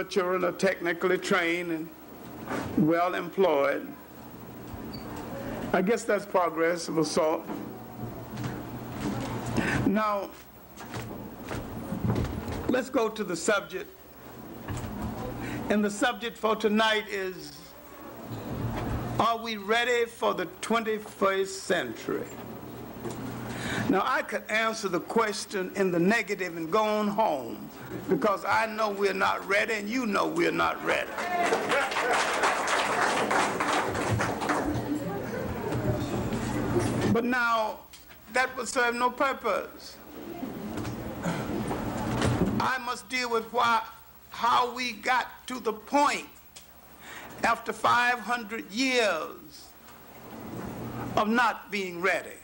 our children are technically trained and well employed. I guess that's progress of a sort. Now, let's go to the subject. And the subject for tonight is Are we ready for the 21st century? Now, I could answer the question in the negative and go on home because I know we're not ready and you know we're not ready. But now, that would serve no purpose. I must deal with why, how we got to the point after 500 years of not being ready.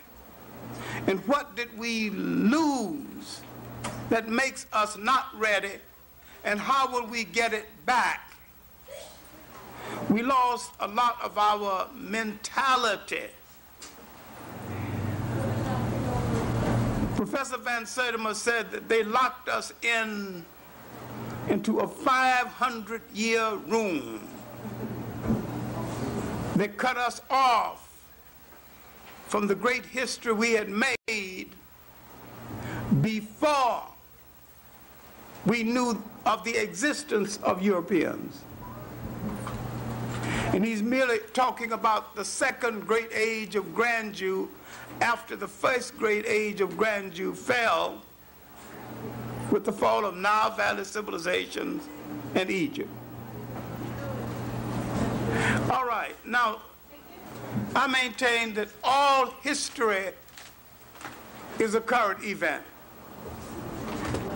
And what did we lose that makes us not ready? And how will we get it back? We lost a lot of our mentality. Professor Van Sertima said that they locked us in into a 500 year room. They cut us off from the great history we had made before we knew of the existence of Europeans. And he's merely talking about the second great age of grandeur after the first great age of grandeur fell with the fall of Nile Valley civilizations and Egypt. All right, now I maintain that all history is a current event.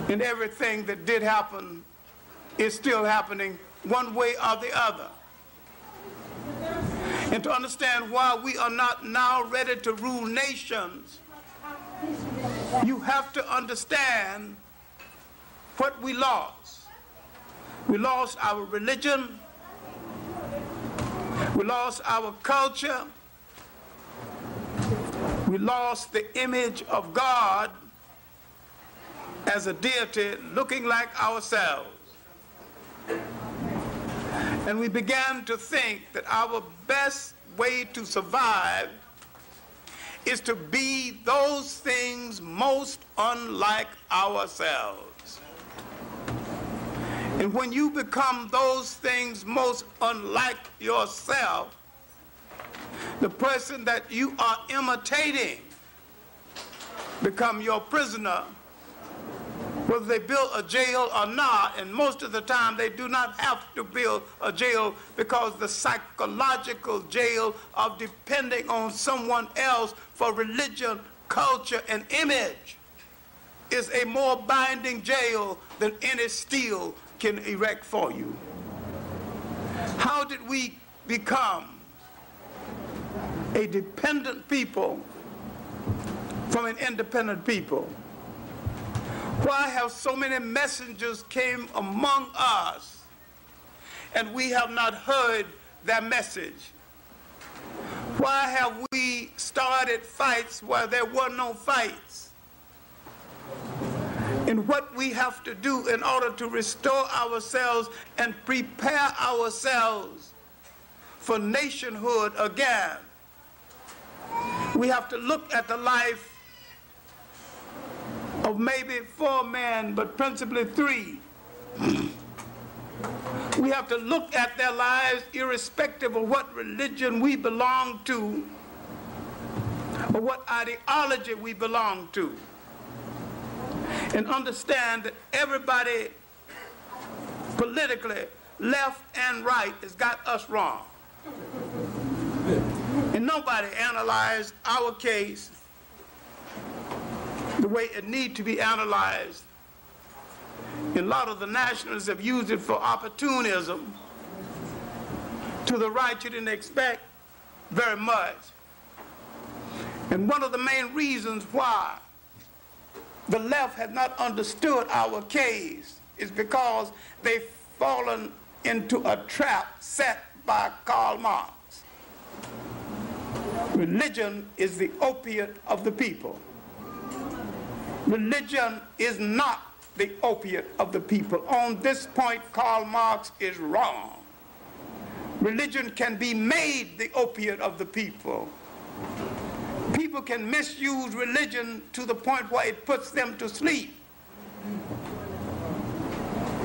And everything that did happen is still happening one way or the other. And to understand why we are not now ready to rule nations, you have to understand what we lost. We lost our religion, we lost our culture, we lost the image of God as a deity looking like ourselves. And we began to think that our best way to survive is to be those things most unlike ourselves. And when you become those things most unlike yourself, the person that you are imitating become your prisoner whether they build a jail or not, and most of the time they do not have to build a jail because the psychological jail of depending on someone else for religion, culture, and image is a more binding jail than any steel can erect for you. How did we become a dependent people from an independent people? Why have so many messengers came among us and we have not heard their message? Why have we started fights where there were no fights? And what we have to do in order to restore ourselves and prepare ourselves for nationhood again we have to look at the life of maybe four men, but principally three. we have to look at their lives irrespective of what religion we belong to or what ideology we belong to. And understand that everybody politically, left and right, has got us wrong. And nobody analyzed our case the way it need to be analyzed. And a lot of the nationalists have used it for opportunism. To the right, you didn't expect very much. And one of the main reasons why the left had not understood our case is because they've fallen into a trap set by Karl Marx. Religion is the opiate of the people. Religion is not the opiate of the people. On this point, Karl Marx is wrong. Religion can be made the opiate of the people. People can misuse religion to the point where it puts them to sleep.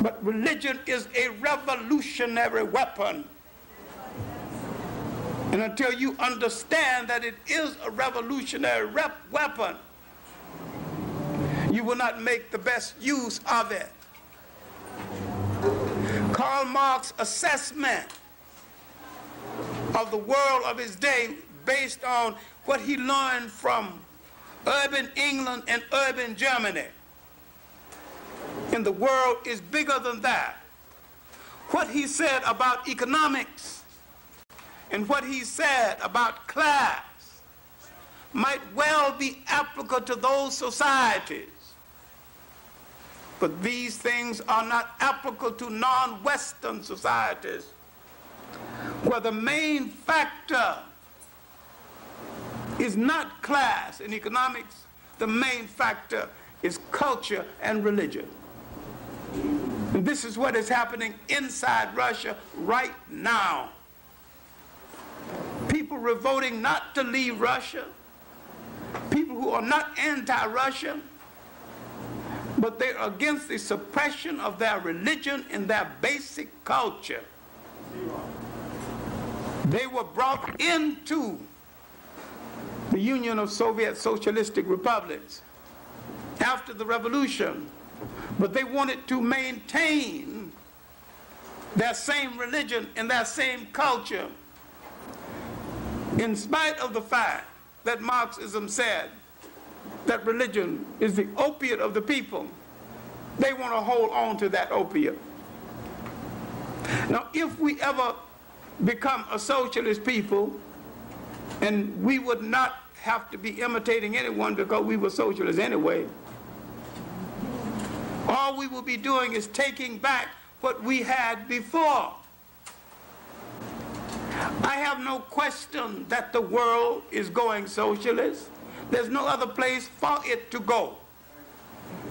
But religion is a revolutionary weapon. And until you understand that it is a revolutionary weapon, you will not make the best use of it. Karl Marx's assessment of the world of his day based on what he learned from urban England and urban Germany. And the world is bigger than that. What he said about economics and what he said about class might well be applicable to those societies but these things are not applicable to non-Western societies, where the main factor is not class in economics, the main factor is culture and religion. And this is what is happening inside Russia right now. People revolting not to leave Russia, people who are not anti-Russia, but they're against the suppression of their religion and their basic culture. They were brought into the Union of Soviet Socialistic Republics after the revolution, but they wanted to maintain their same religion and their same culture in spite of the fact that Marxism said that religion is the opiate of the people, they want to hold on to that opiate. Now, if we ever become a socialist people, and we would not have to be imitating anyone because we were socialists anyway, all we will be doing is taking back what we had before. I have no question that the world is going socialist. There's no other place for it to go.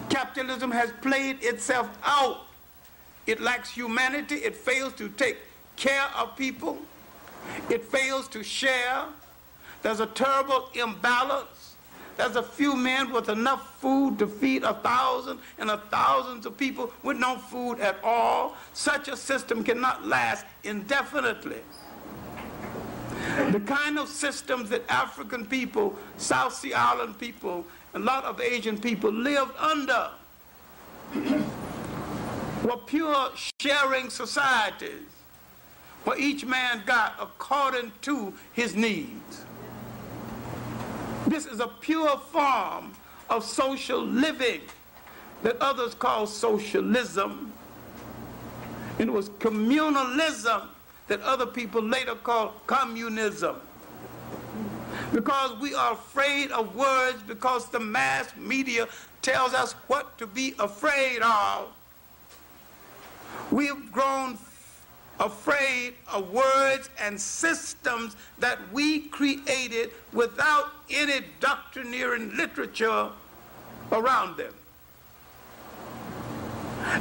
Capitalism has played itself out. It lacks humanity. It fails to take care of people. It fails to share. There's a terrible imbalance. There's a few men with enough food to feed a thousand and a thousands of people with no food at all. Such a system cannot last indefinitely the kind of systems that African people, South Sea Island people, a lot of Asian people lived under were pure sharing societies where each man got according to his needs. This is a pure form of social living that others call socialism. It was communalism that other people later call communism. Because we are afraid of words because the mass media tells us what to be afraid of. We've grown afraid of words and systems that we created without any doctrineering literature around them.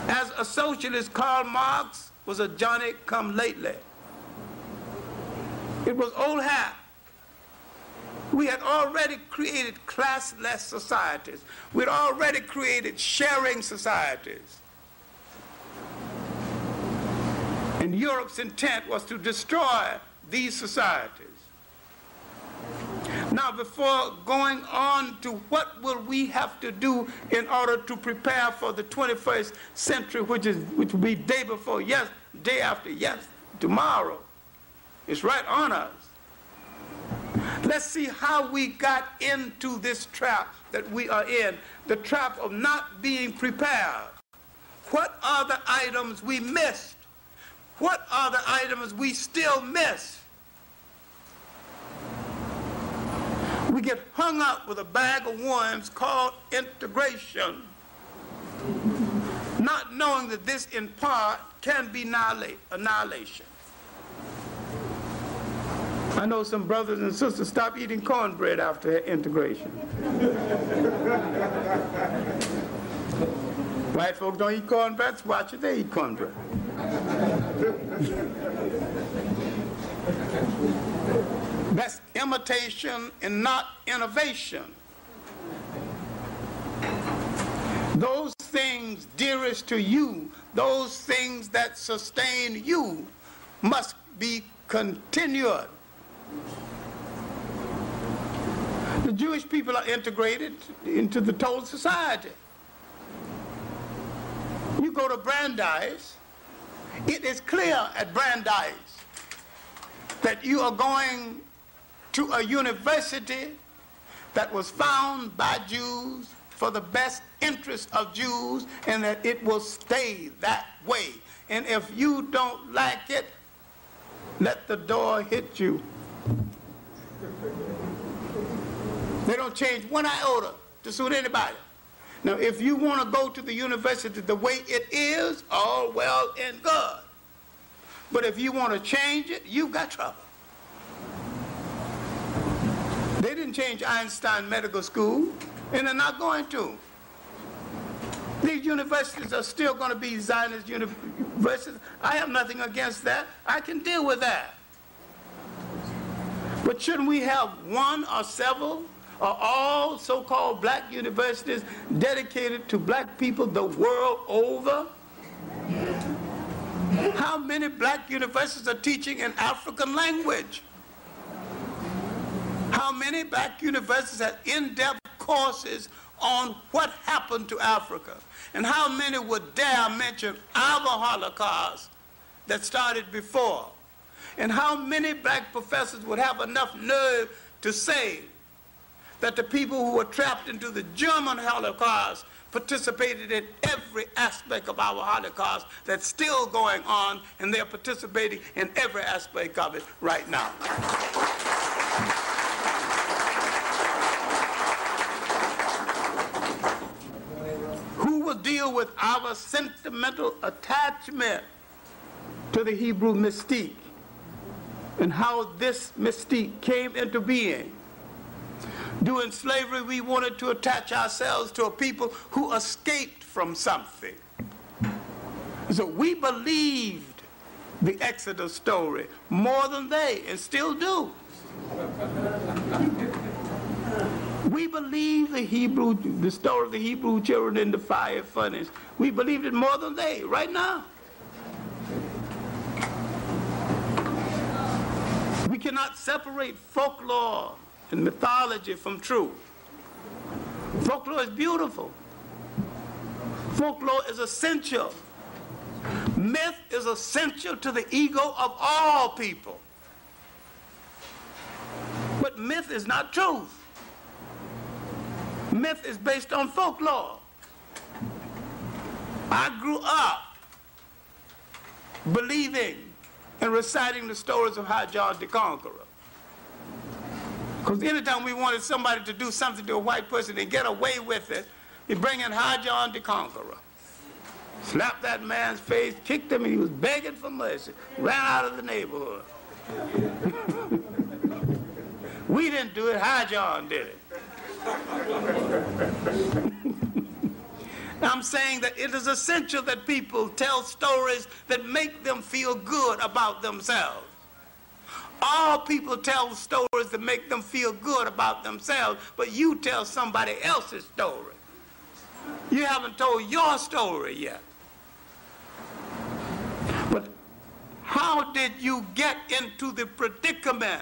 As a socialist, Karl Marx was a Johnny come lately. It was old hat. We had already created classless societies. We had already created sharing societies. And Europe's intent was to destroy these societies. Now, before going on to what will we have to do in order to prepare for the 21st century, which is which will be day before yes, day after yes, tomorrow. It's right on us. Let's see how we got into this trap that we are in, the trap of not being prepared. What are the items we missed? What are the items we still miss? We get hung up with a bag of worms called integration, not knowing that this in part can be annihilation. I know some brothers and sisters stop eating cornbread after integration. White folks don't eat cornbread, watch it, they eat cornbread. That's imitation and not innovation. Those things dearest to you, those things that sustain you, must be continued. The Jewish people are integrated into the total society. You go to Brandeis, it is clear at Brandeis that you are going to a university that was found by Jews for the best interest of Jews and that it will stay that way. And if you don't like it, let the door hit you. They don't change one iota to suit anybody. Now, if you want to go to the university the way it is, all well and good. But if you want to change it, you've got trouble. They didn't change Einstein Medical School, and they're not going to. These universities are still going to be Zionist universities. I have nothing against that. I can deal with that. But shouldn't we have one or several or all so-called black universities dedicated to black people the world over? How many black universities are teaching in African language? How many black universities have in-depth courses on what happened to Africa? And how many would dare mention our Holocaust that started before? And how many black professors would have enough nerve to say that the people who were trapped into the German Holocaust participated in every aspect of our Holocaust that's still going on, and they're participating in every aspect of it right now. Who will deal with our sentimental attachment to the Hebrew mystique? And how this mystique came into being. During slavery, we wanted to attach ourselves to a people who escaped from something. So we believed the Exodus story more than they, and still do. we believe the Hebrew, the story of the Hebrew children in the fire furnace. We believed it more than they, right now. Cannot separate folklore and mythology from truth. Folklore is beautiful. Folklore is essential. Myth is essential to the ego of all people. But myth is not truth. Myth is based on folklore. I grew up believing and reciting the stories of High John the Conqueror. Because anytime we wanted somebody to do something to a white person and get away with it, we bring in High John the Conqueror. Slapped that man's face, kicked him, and he was begging for mercy. Ran out of the neighborhood. we didn't do it, High John did it. I'm saying that it is essential that people tell stories that make them feel good about themselves. All people tell stories that make them feel good about themselves, but you tell somebody else's story. You haven't told your story yet. But how did you get into the predicament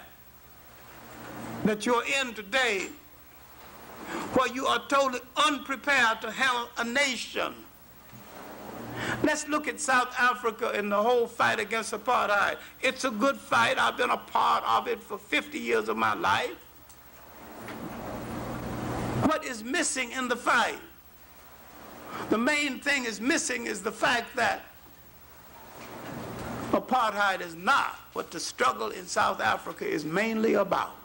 that you're in today where you are totally unprepared to handle a nation? Let's look at South Africa and the whole fight against apartheid. It's a good fight. I've been a part of it for 50 years of my life. What is missing in the fight? The main thing is missing is the fact that apartheid is not what the struggle in South Africa is mainly about.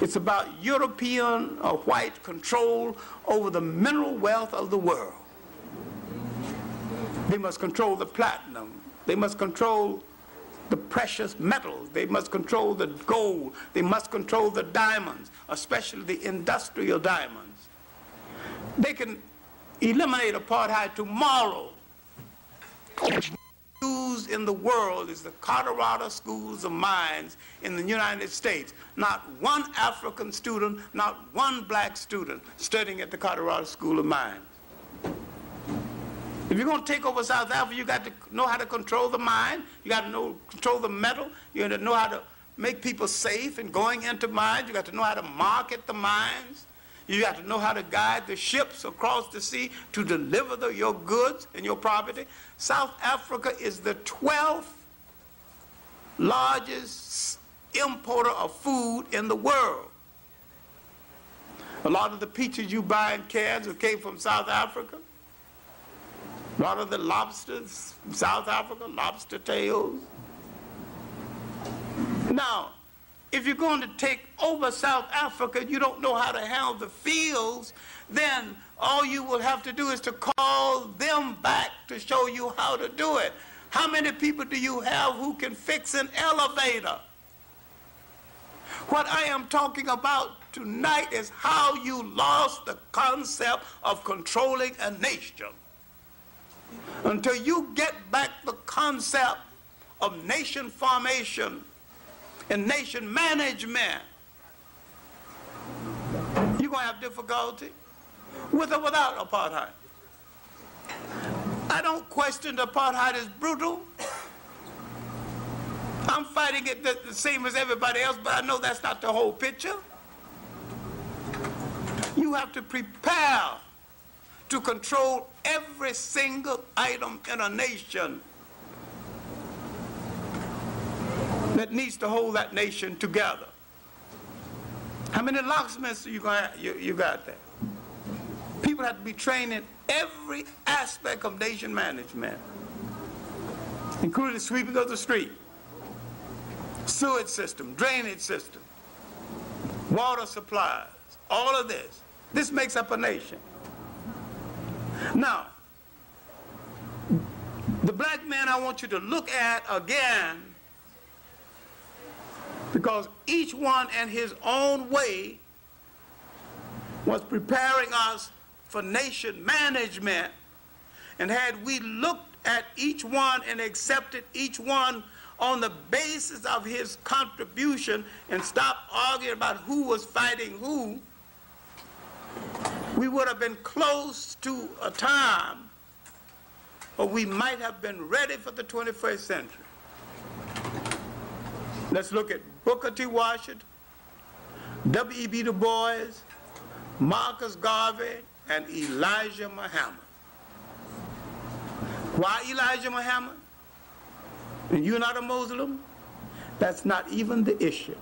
It's about European or white control over the mineral wealth of the world. They must control the platinum. They must control the precious metals. They must control the gold. They must control the diamonds, especially the industrial diamonds. They can eliminate apartheid tomorrow. Schools in the world is the Colorado Schools of Mines in the United States. Not one African student, not one black student studying at the Colorado School of Mines. If you're going to take over South Africa, you got to know how to control the mine. You got to know control the metal. You got to know how to make people safe in going into mines. You got to know how to market the mines. You got to know how to guide the ships across the sea to deliver the, your goods and your property. South Africa is the 12th largest importer of food in the world. A lot of the peaches you buy in cans came from South Africa. A lot of the lobsters South Africa, lobster tails. Now, if you're going to take over South Africa, you don't know how to handle the fields, then all you will have to do is to call them back to show you how to do it. How many people do you have who can fix an elevator? What I am talking about tonight is how you lost the concept of controlling a nation until you get back the concept of nation formation and nation management, you're going to have difficulty with or without apartheid. I don't question apartheid is brutal. I'm fighting it the, the same as everybody else, but I know that's not the whole picture. You have to prepare to control every single item in a nation that needs to hold that nation together. How many locksmiths you, gonna, you, you got there? People have to be trained in every aspect of nation management, including the sweeping of the street, sewage system, drainage system, water supplies, all of this. This makes up a nation. Now, the black man I want you to look at again, because each one in his own way was preparing us for nation management. And had we looked at each one and accepted each one on the basis of his contribution and stopped arguing about who was fighting who, we would have been close to a time or we might have been ready for the 21st century. Let's look at Booker T. Washington, W.E.B. Du Bois, Marcus Garvey, and Elijah Muhammad. Why Elijah Muhammad? And you're not a Muslim? That's not even the issue.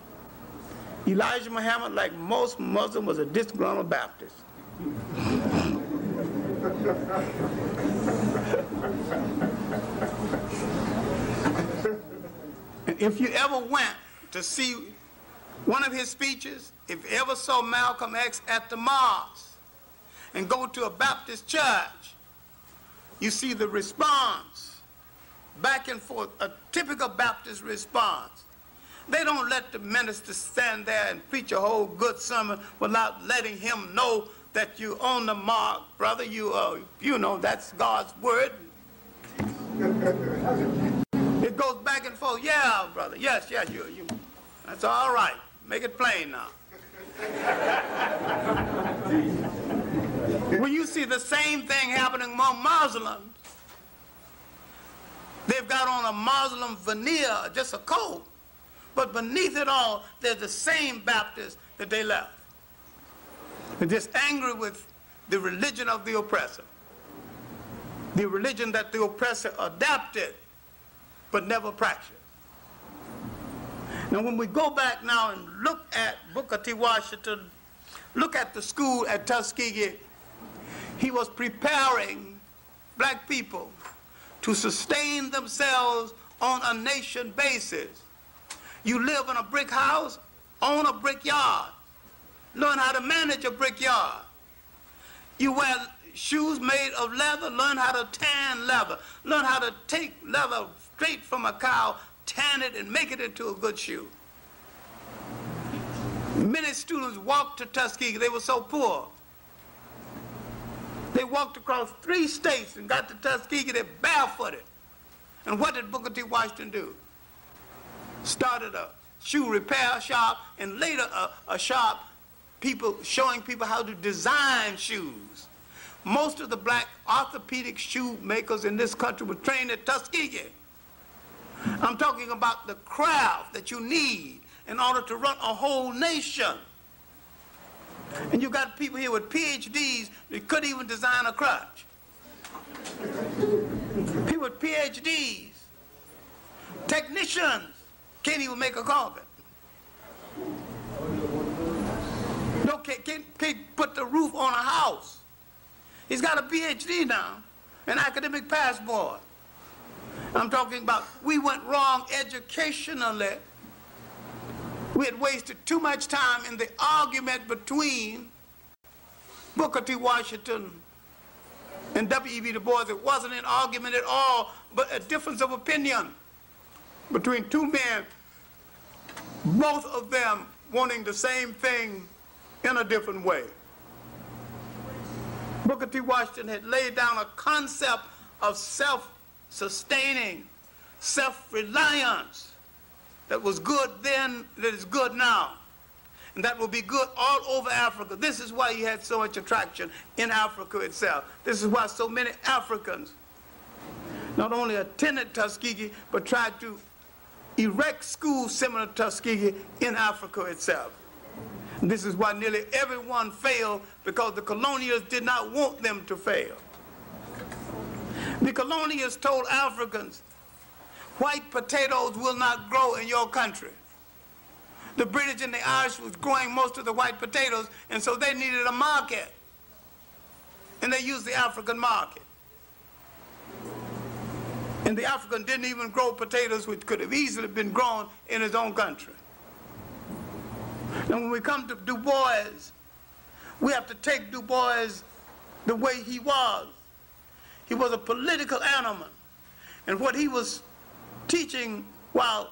Elijah Muhammad, like most Muslims, was a disgruntled Baptist. if you ever went to see one of his speeches, if you ever saw Malcolm X at the mosque and go to a Baptist church, you see the response back and forth, a typical Baptist response. They don't let the minister stand there and preach a whole good sermon without letting him know that you on the mark, brother. You, uh, you know, that's God's word. Goes back and forth. Yeah, brother. Yes, yes, you, you. That's all right. Make it plain now. when you see the same thing happening among Muslims, they've got on a Muslim veneer, just a coat, but beneath it all, they're the same Baptists that they left. They're just angry with the religion of the oppressor, the religion that the oppressor adapted but never practiced. Now, when we go back now and look at Booker T. Washington, look at the school at Tuskegee, he was preparing black people to sustain themselves on a nation basis. You live in a brick house, own a brick yard, learn how to manage a brick yard. You wear shoes made of leather, learn how to tan leather, learn how to take leather straight from a cow, tan it, and make it into a good shoe. Many students walked to Tuskegee. They were so poor. They walked across three states and got to Tuskegee. They're barefooted. And what did Booker T. Washington do? Started a shoe repair shop and later a, a shop people showing people how to design shoes. Most of the black orthopedic shoe makers in this country were trained at Tuskegee. I'm talking about the craft that you need in order to run a whole nation. And you got people here with PhDs that couldn't even design a crutch. People with PhDs, technicians, can't even make a carpet. No, can't, can't, can't put the roof on a house. He's got a PhD now, an academic passport. I'm talking about we went wrong educationally. We had wasted too much time in the argument between Booker T. Washington and W.E.B. Du Bois. It wasn't an argument at all, but a difference of opinion between two men, both of them wanting the same thing in a different way. Booker T. Washington had laid down a concept of self-sustaining, self-reliance that was good then, that is good now. And that will be good all over Africa. This is why he had so much attraction in Africa itself. This is why so many Africans not only attended Tuskegee, but tried to erect schools similar to Tuskegee in Africa itself. This is why nearly everyone failed because the colonials did not want them to fail. The colonials told Africans, white potatoes will not grow in your country. The British and the Irish was growing most of the white potatoes, and so they needed a market. And they used the African market. And the African didn't even grow potatoes which could have easily been grown in his own country. And when we come to Du Bois, we have to take Du Bois the way he was. He was a political animal. And what he was teaching while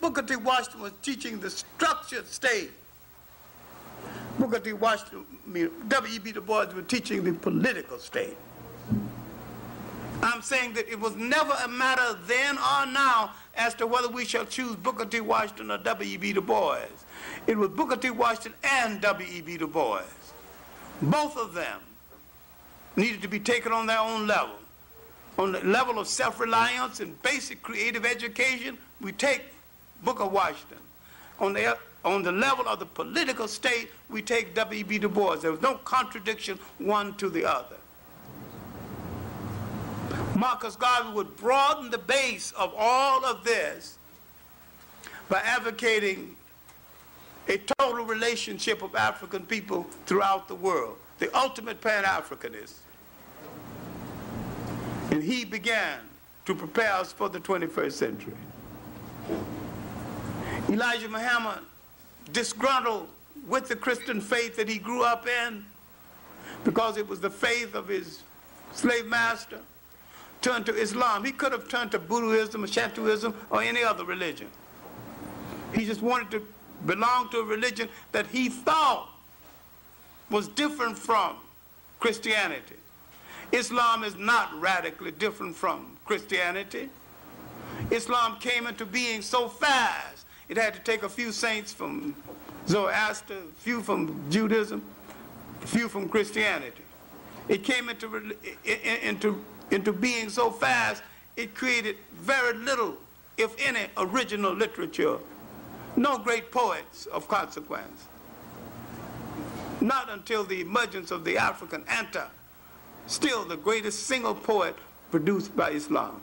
Booker T. Washington was teaching the structured state, Booker T. Washington, W.E.B. Du Bois was teaching the political state. I'm saying that it was never a matter then or now as to whether we shall choose Booker T. Washington or W.E.B. Du Bois. It was Booker T. Washington and W.E.B. Du Bois. Both of them needed to be taken on their own level. On the level of self-reliance and basic creative education, we take Booker Washington. On the, on the level of the political state, we take W.E.B. Du Bois. There was no contradiction one to the other. Marcus Garvey would broaden the base of all of this by advocating a total relationship of African people throughout the world, the ultimate Pan-Africanist. And he began to prepare us for the 21st century. Elijah Muhammad, disgruntled with the Christian faith that he grew up in, because it was the faith of his slave master, turned to Islam. He could have turned to Buddhism or Shintoism or any other religion. He just wanted to belong to a religion that he thought was different from Christianity. Islam is not radically different from Christianity. Islam came into being so fast, it had to take a few saints from Zoroaster, a few from Judaism, a few from Christianity. It came into, into, into being so fast, it created very little, if any, original literature. No great poets of consequence. Not until the emergence of the African Antar, still the greatest single poet produced by Islam.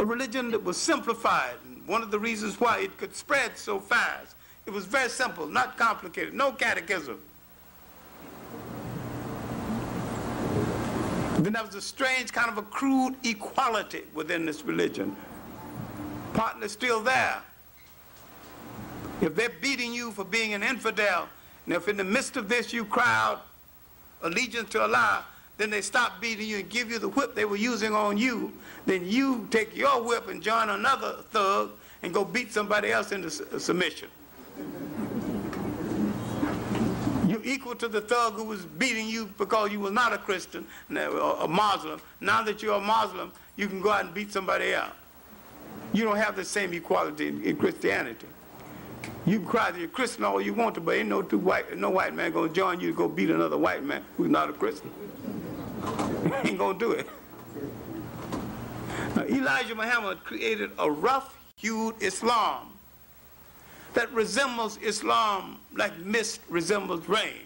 A religion that was simplified. One of the reasons why it could spread so fast, it was very simple, not complicated, no catechism. Then there was a strange kind of a crude equality within this religion. Partly still there. If they're beating you for being an infidel, and if in the midst of this you cry out allegiance to Allah, then they stop beating you and give you the whip they were using on you. Then you take your whip and join another thug and go beat somebody else into uh, submission. You're equal to the thug who was beating you because you were not a Christian, uh, a Muslim. Now that you're a Muslim, you can go out and beat somebody else. You don't have the same equality in Christianity. You can cry that you're Christian all you want to, but ain't no two white, no white man gonna join you to go beat another white man who's not a Christian. ain't gonna do it. Now, Elijah Muhammad created a rough-hued Islam that resembles Islam like mist resembles rain.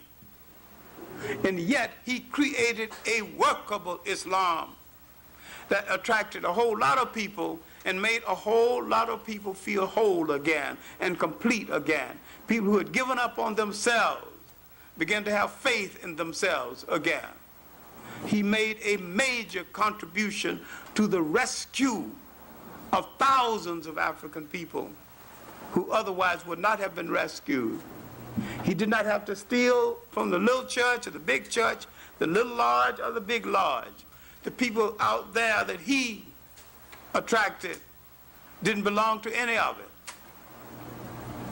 And yet he created a workable Islam that attracted a whole lot of people and made a whole lot of people feel whole again and complete again. People who had given up on themselves began to have faith in themselves again. He made a major contribution to the rescue of thousands of African people who otherwise would not have been rescued. He did not have to steal from the little church or the big church, the little lodge or the big lodge. The people out there that he attracted didn't belong to any of it.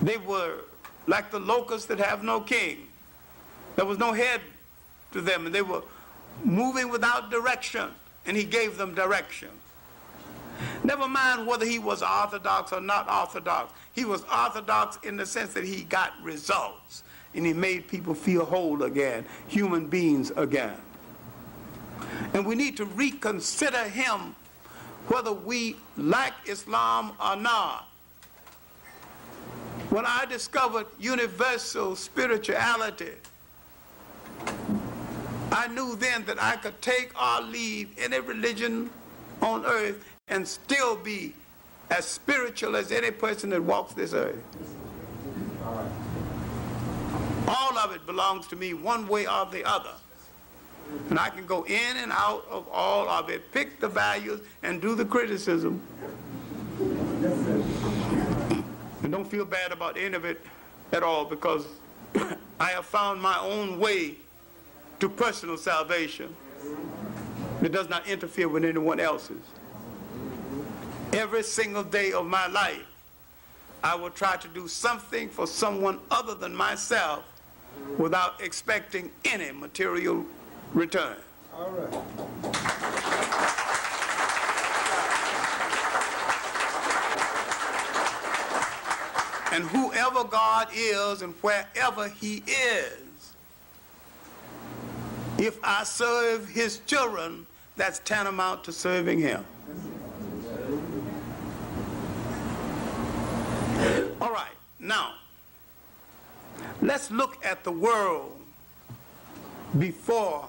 They were like the locusts that have no king. There was no head to them, and they were moving without direction, and he gave them direction. Never mind whether he was orthodox or not orthodox. He was orthodox in the sense that he got results, and he made people feel whole again, human beings again. And we need to reconsider him whether we like Islam or not. When I discovered universal spirituality, I knew then that I could take or leave any religion on earth and still be as spiritual as any person that walks this earth. All of it belongs to me one way or the other. And I can go in and out of all of it, pick the values, and do the criticism. And don't feel bad about any of it at all because I have found my own way to personal salvation that does not interfere with anyone else's. Every single day of my life, I will try to do something for someone other than myself without expecting any material return. All right. And whoever God is and wherever he is, if I serve his children, that's tantamount to serving him. All right, now, let's look at the world before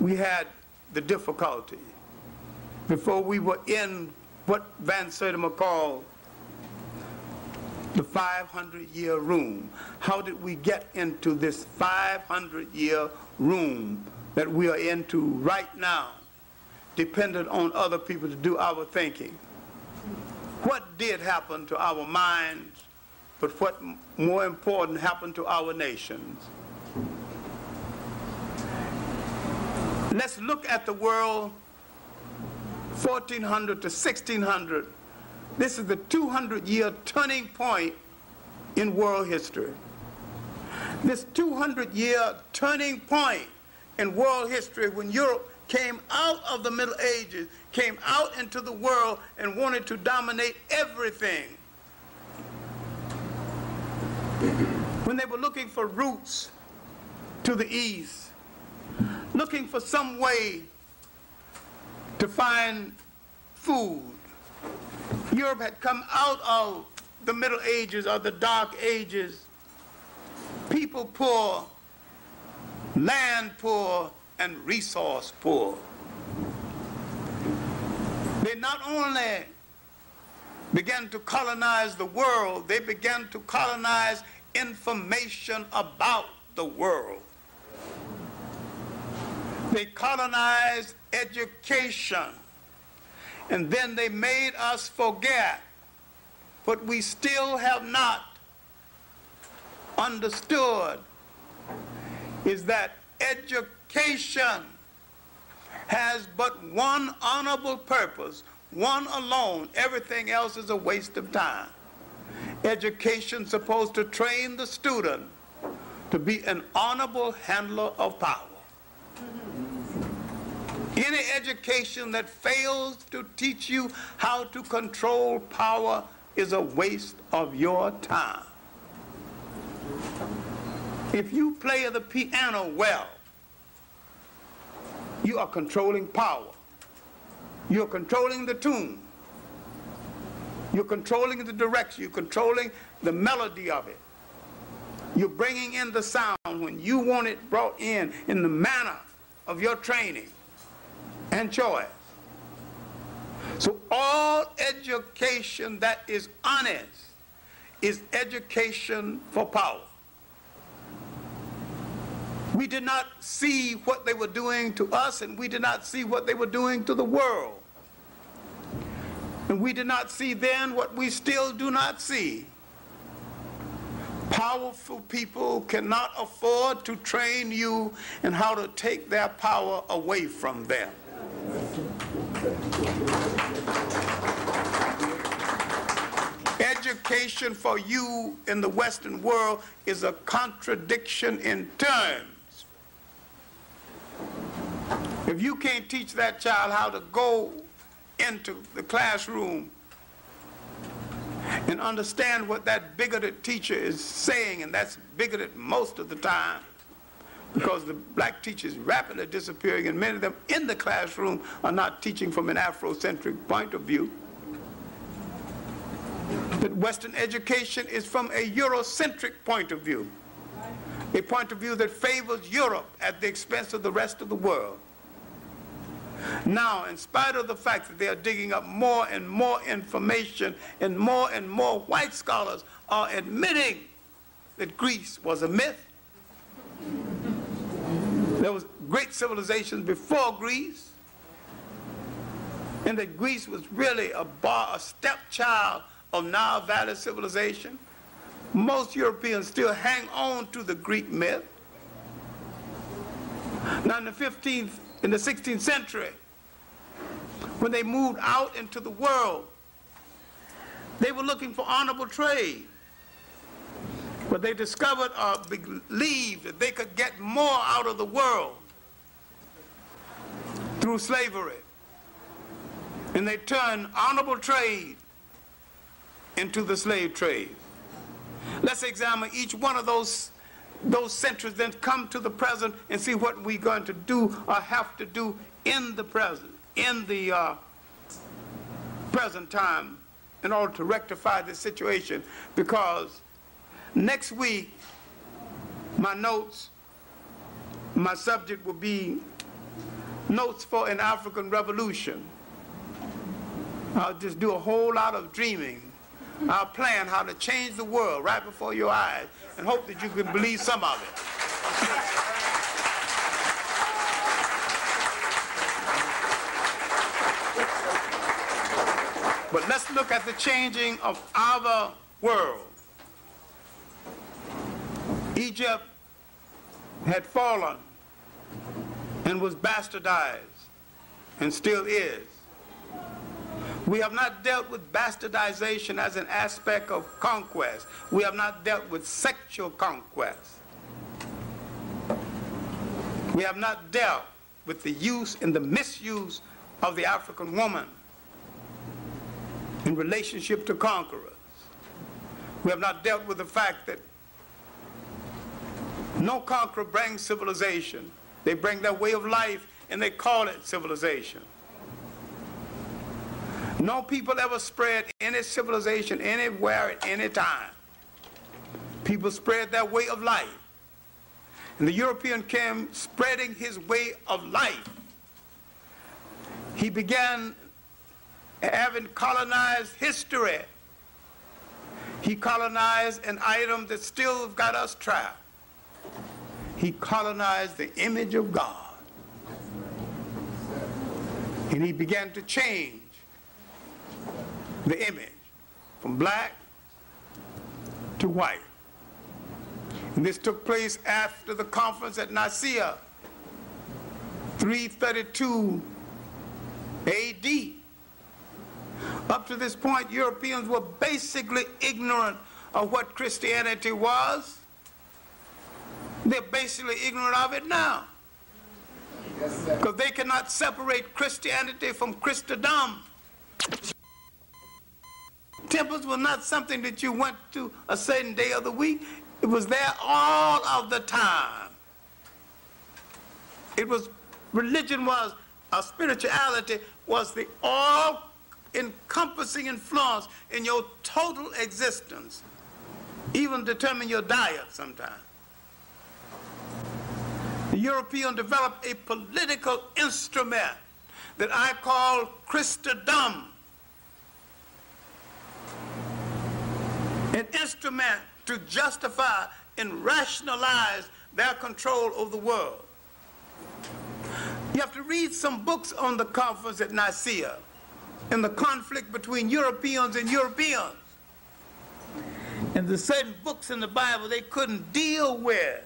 we had the difficulty before we were in what Van Sertima called the 500 year room. How did we get into this 500 year room that we are into right now, dependent on other people to do our thinking? What did happen to our minds, but what more important happened to our nations? Let's look at the world 1400 to 1600. This is the 200 year turning point in world history. This 200 year turning point in world history when Europe came out of the Middle Ages, came out into the world and wanted to dominate everything. When they were looking for routes to the east, looking for some way to find food. Europe had come out of the Middle Ages or the Dark Ages, people poor, land poor, and resource poor. They not only began to colonize the world, they began to colonize information about the world. They colonized education. And then they made us forget what we still have not understood is that education has but one honorable purpose, one alone. Everything else is a waste of time. Education supposed to train the student to be an honorable handler of power. Any education that fails to teach you how to control power is a waste of your time. If you play the piano well, you are controlling power. You're controlling the tune. You're controlling the direction. You're controlling the melody of it. You're bringing in the sound when you want it brought in in the manner of your training and choice. So all education that is honest is education for power. We did not see what they were doing to us, and we did not see what they were doing to the world. And we did not see then what we still do not see. Powerful people cannot afford to train you in how to take their power away from them. Education for you in the Western world is a contradiction in terms. If you can't teach that child how to go into the classroom and understand what that bigoted teacher is saying, and that's bigoted most of the time, because the black teachers rapidly disappearing, and many of them in the classroom are not teaching from an Afrocentric point of view. That Western education is from a Eurocentric point of view, a point of view that favors Europe at the expense of the rest of the world. Now, in spite of the fact that they are digging up more and more information, and more and more white scholars are admitting that Greece was a myth, there was great civilizations before Greece, and that Greece was really a, bar, a stepchild of Nile Valley civilization. Most Europeans still hang on to the Greek myth. Now in the 15th, in the 16th century, when they moved out into the world, they were looking for honorable trade. But they discovered or believed that they could get more out of the world through slavery. And they turned honorable trade into the slave trade. Let's examine each one of those those centuries, then come to the present and see what we're going to do or have to do in the present, in the uh, present time, in order to rectify this situation. Because next week, my notes, my subject will be notes for an African revolution. I'll just do a whole lot of dreaming I'll plan how to change the world right before your eyes and hope that you can believe some of it. But let's look at the changing of our world. Egypt had fallen and was bastardized and still is. We have not dealt with bastardization as an aspect of conquest. We have not dealt with sexual conquest. We have not dealt with the use and the misuse of the African woman in relationship to conquerors. We have not dealt with the fact that no conqueror brings civilization. They bring their way of life and they call it civilization. No people ever spread any civilization anywhere at any time. People spread their way of life. And the European came spreading his way of life. He began having colonized history. He colonized an item that still got us trapped. He colonized the image of God. And he began to change the image from black to white. And this took place after the conference at Nicaea, 332 AD. Up to this point, Europeans were basically ignorant of what Christianity was. They're basically ignorant of it now. Because they cannot separate Christianity from Christendom. Temples were not something that you went to a certain day of the week. It was there all of the time. It was, religion was, a spirituality was the all encompassing influence in your total existence, even determine your diet sometimes. The European developed a political instrument that I call Christendom. An instrument to justify and rationalize their control of the world. You have to read some books on the conference at Nicaea and the conflict between Europeans and Europeans. And the certain books in the Bible they couldn't deal with.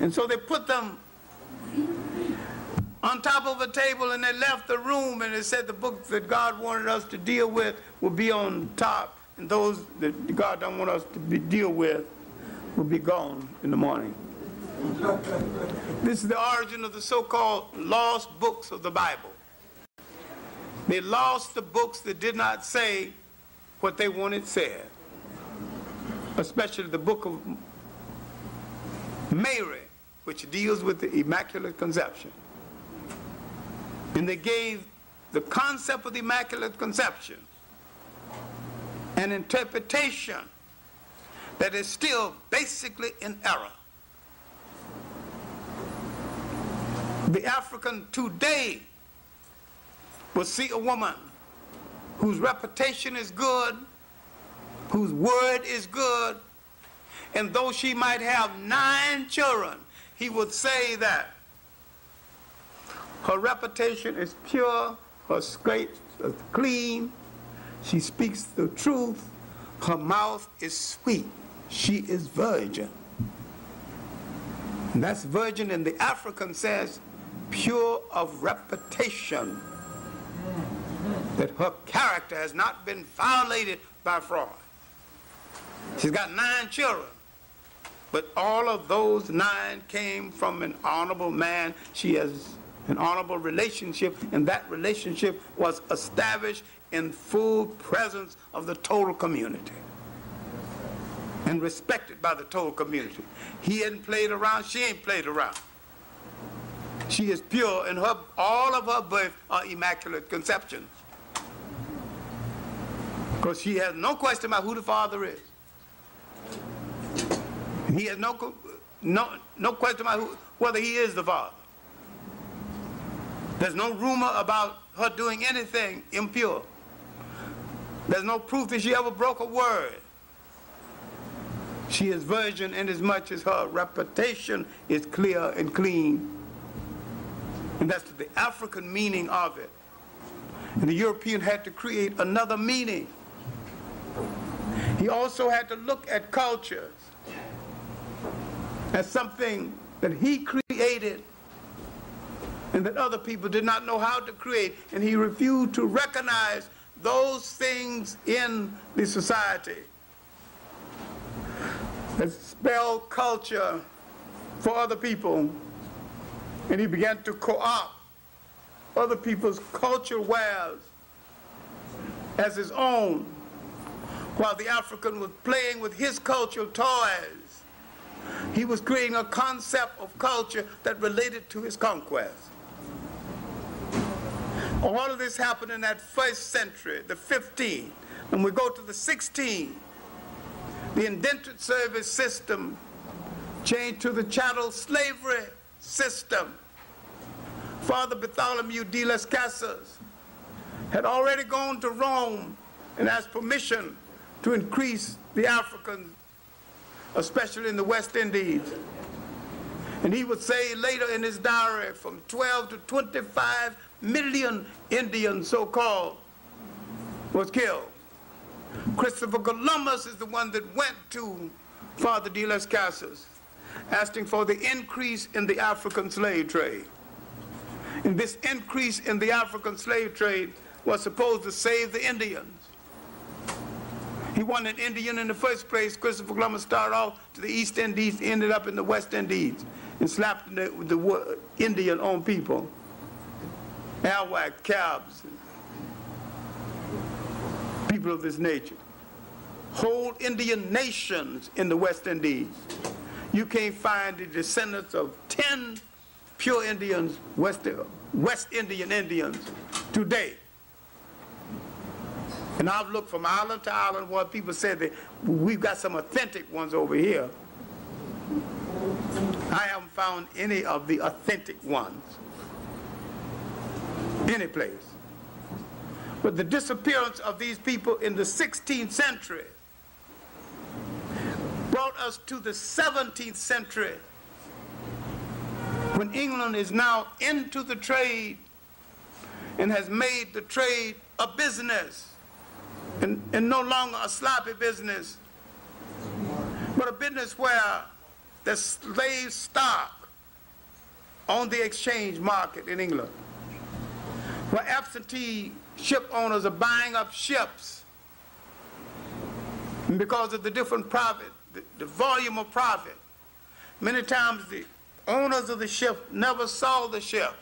And so they put them on top of a table and they left the room and they said the books that God wanted us to deal with will be on top and those that God don't want us to be, deal with will be gone in the morning. this is the origin of the so-called lost books of the Bible. They lost the books that did not say what they wanted said, especially the book of Mary, which deals with the Immaculate Conception. And they gave the concept of the Immaculate Conception an interpretation that is still basically in error. The African today will see a woman whose reputation is good, whose word is good, and though she might have nine children, he would say that her reputation is pure, her scrapes are clean, she speaks the truth. Her mouth is sweet. She is virgin. And that's virgin, and the African says, pure of reputation. That her character has not been violated by fraud. She's got nine children. But all of those nine came from an honorable man. She has an honorable relationship, and that relationship was established in full presence of the total community and respected by the total community. He hadn't played around, she ain't played around. She is pure, and her, all of her birth are immaculate conceptions. Because she has no question about who the father is. He has no, no, no question about who, whether he is the father. There's no rumor about her doing anything impure. There's no proof that she ever broke a word. She is virgin inasmuch as her reputation is clear and clean. And that's the African meaning of it. And the European had to create another meaning. He also had to look at cultures as something that he created and that other people did not know how to create. And he refused to recognize those things in the society that spell culture for other people And he began to co-opt other people's cultural wares as his own, while the African was playing with his cultural toys. He was creating a concept of culture that related to his conquest. All of this happened in that first century, the 15th. When we go to the 16th, the indentured service system changed to the chattel slavery system. Father Bartholomew de las Casas had already gone to Rome and asked permission to increase the Africans, especially in the West Indies. And he would say later in his diary from 12 to 25 million Indians, so called, was killed. Christopher Columbus is the one that went to Father de las Casas asking for the increase in the African slave trade. And this increase in the African slave trade was supposed to save the Indians. He wasn't an Indian in the first place. Christopher Columbus started off to the East Indies, ended up in the West Indies, and slapped the, the Indian on people. Arawak, Caribs, people of this nature. Whole Indian nations in the West Indies. You can't find the descendants of 10 pure Indians, West, West Indian Indians today. And I've looked from island to island where people said that we've got some authentic ones over here. I haven't found any of the authentic ones any place. But the disappearance of these people in the 16th century brought us to the 17th century when England is now into the trade and has made the trade a business and, and no longer a sloppy business, but a business where the slave stock on the exchange market in England where absentee ship owners are buying up ships and because of the different profit, the, the volume of profit. Many times the owners of the ship never saw the ship.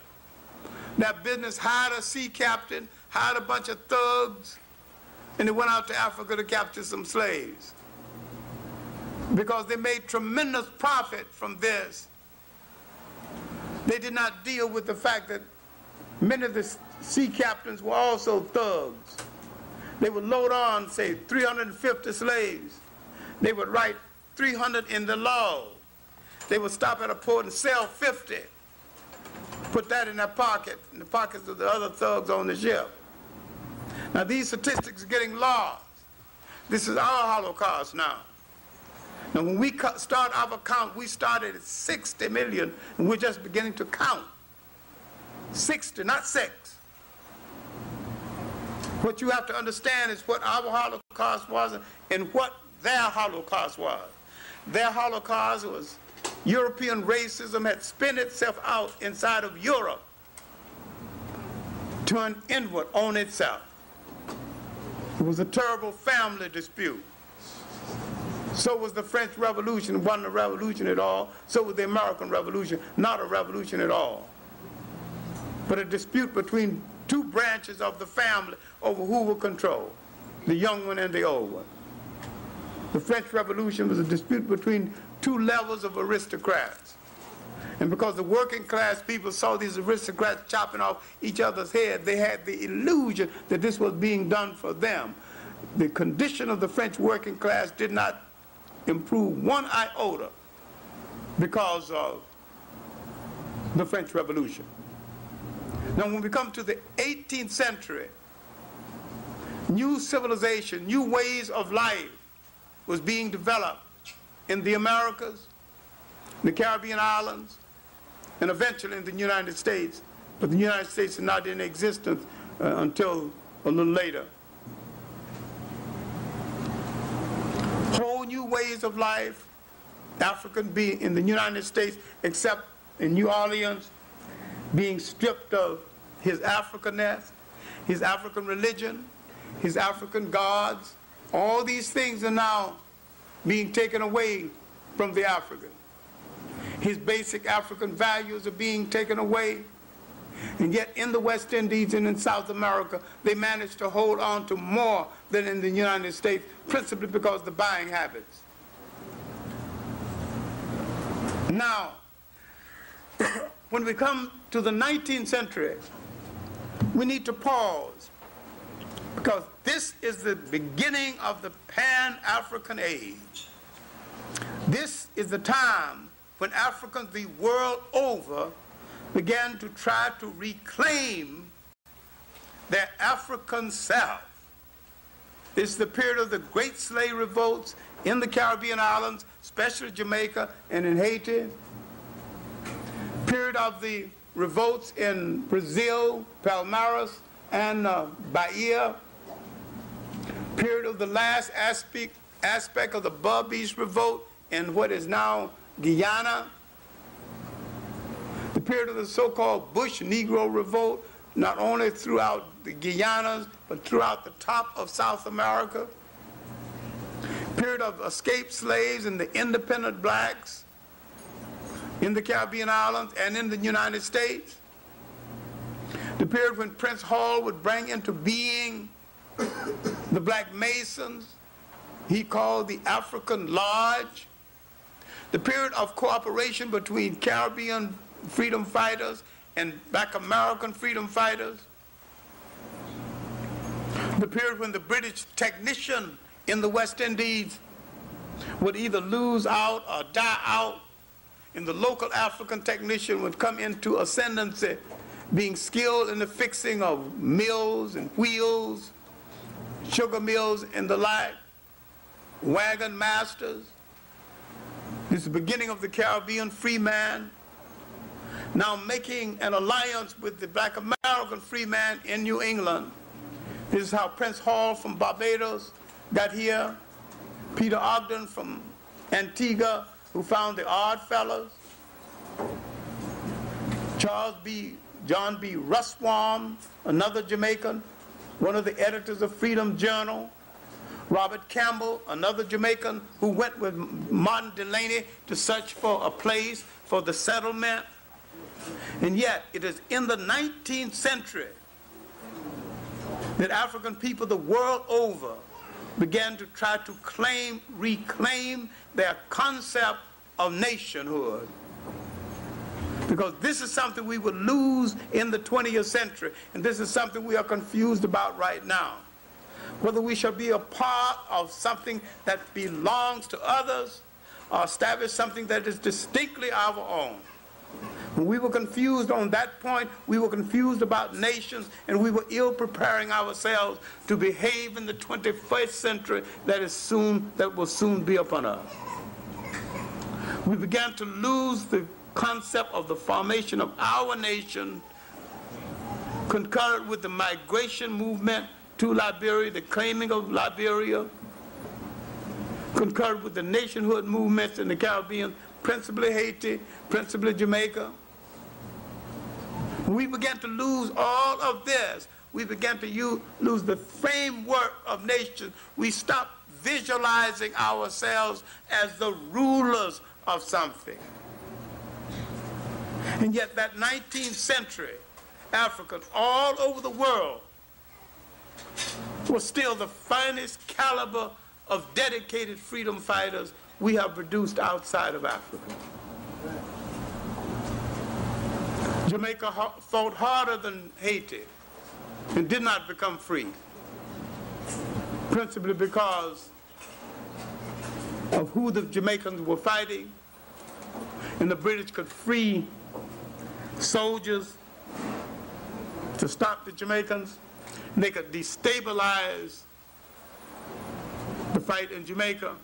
That business hired a sea captain, hired a bunch of thugs, and they went out to Africa to capture some slaves. Because they made tremendous profit from this. They did not deal with the fact that many of the sea captains were also thugs. They would load on, say, 350 slaves. They would write 300 in the log. They would stop at a port and sell 50. Put that in their pocket, in the pockets of the other thugs on the ship. Now these statistics are getting lost. This is our Holocaust now. Now when we start our count, we started at 60 million, and we're just beginning to count. 60, not six. What you have to understand is what our Holocaust was and what their Holocaust was. Their Holocaust was European racism had spent itself out inside of Europe, turned inward on itself. It was a terrible family dispute. So was the French Revolution, wasn't a revolution at all. So was the American Revolution, not a revolution at all. But a dispute between two branches of the family over who will control, the young one and the old one. The French Revolution was a dispute between two levels of aristocrats. And because the working class people saw these aristocrats chopping off each other's head, they had the illusion that this was being done for them. The condition of the French working class did not improve one iota because of the French Revolution. Now, when we come to the 18th century, new civilization, new ways of life was being developed in the Americas, the Caribbean islands, and eventually in the United States. But the United States is not in existence uh, until a little later. Whole new ways of life, African being in the United States, except in New Orleans, being stripped of his Africanness, his African religion, his African gods. All these things are now being taken away from the African. His basic African values are being taken away. And yet, in the West Indies and in South America, they managed to hold on to more than in the United States, principally because of the buying habits. Now, when we come to the 19th century, we need to pause because this is the beginning of the Pan African age. This is the time when Africans the world over began to try to reclaim their African self. This is the period of the great slave revolts in the Caribbean islands, especially Jamaica and in Haiti. Period of the revolts in Brazil, Palmares, and uh, Bahia. Period of the last aspect, aspect of the Berbice revolt in what is now Guyana. The period of the so-called Bush Negro revolt, not only throughout the Guyanas, but throughout the top of South America period of escaped slaves and the independent blacks in the Caribbean islands and in the United States. The period when Prince Hall would bring into being the black Masons, he called the African Lodge. The period of cooperation between Caribbean freedom fighters and black American freedom fighters. The period when the British technician in the West Indies would either lose out or die out, and the local African technician would come into ascendancy, being skilled in the fixing of mills and wheels, sugar mills and the like, wagon masters. This is the beginning of the Caribbean free man. Now making an alliance with the black American free man in New England. This is how Prince Hall from Barbados got here, Peter Ogden from Antigua, who found the Odd Fellows, Charles B. John B. Russwurm, another Jamaican, one of the editors of Freedom Journal, Robert Campbell, another Jamaican who went with Martin Delany to search for a place for the settlement. And yet, it is in the 19th century that African people the world over began to try to claim, reclaim their concept of nationhood. Because this is something we would lose in the 20th century, and this is something we are confused about right now. Whether we shall be a part of something that belongs to others or establish something that is distinctly our own. When we were confused on that point, we were confused about nations, and we were ill preparing ourselves to behave in the 21st century that is soon that will soon be upon us. We began to lose the concept of the formation of our nation concurrent with the migration movement to Liberia, the claiming of Liberia, concurred with the nationhood movements in the Caribbean, principally Haiti, principally Jamaica. We began to lose all of this. We began to use, lose the framework of nations. We stopped visualizing ourselves as the rulers of something. And yet that 19th century African all over the world was still the finest caliber of dedicated freedom fighters we have produced outside of Africa. Jamaica fought harder than Haiti and did not become free, principally because of who the Jamaicans were fighting, and the British could free soldiers to stop the Jamaicans. They could destabilize the fight in Jamaica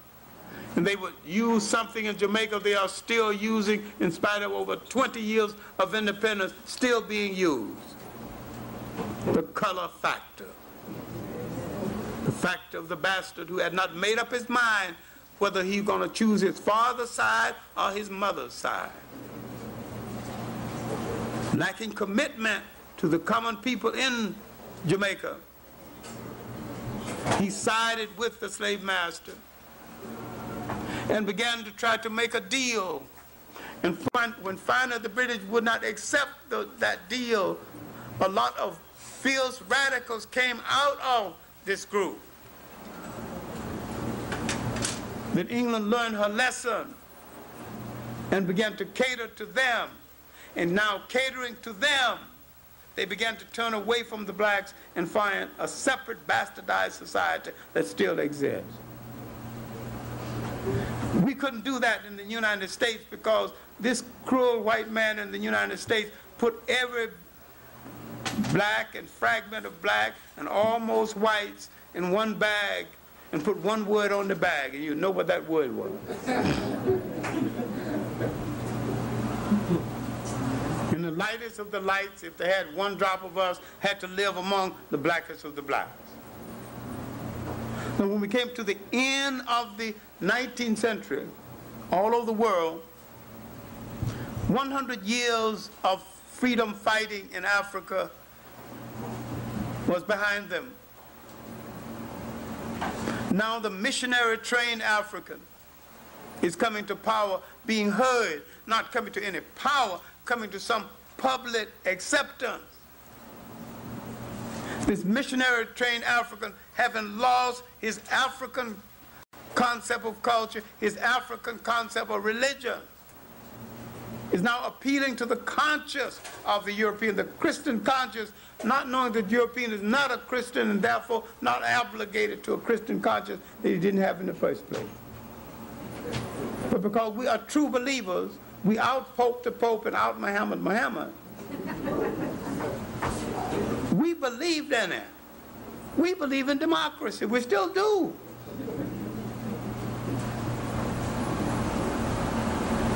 and they would use something in Jamaica they are still using in spite of over 20 years of independence still being used. The color factor. The factor of the bastard who had not made up his mind whether he's going to choose his father's side or his mother's side. Lacking commitment to the common people in Jamaica, he sided with the slave master and began to try to make a deal And when finally the British would not accept the, that deal, a lot of fierce radicals came out of this group. Then England learned her lesson and began to cater to them. And now catering to them, they began to turn away from the blacks and find a separate bastardized society that still exists. We couldn't do that in the United States because this cruel white man in the United States put every black and fragment of black and almost whites in one bag and put one word on the bag, and you know what that word was. the lightest of the lights, if they had one drop of us, had to live among the blackest of the blacks. And when we came to the end of the 19th century, all over the world, 100 years of freedom fighting in Africa was behind them. Now the missionary trained African is coming to power, being heard, not coming to any power, coming to some public acceptance. This missionary trained African having lost his African concept of culture, his African concept of religion, is now appealing to the conscience of the European, the Christian conscience, not knowing that European is not a Christian and therefore not obligated to a Christian conscience that he didn't have in the first place. But because we are true believers, we out Pope the Pope and out Muhammad Muhammad. we believed in it. We believe in democracy. We still do.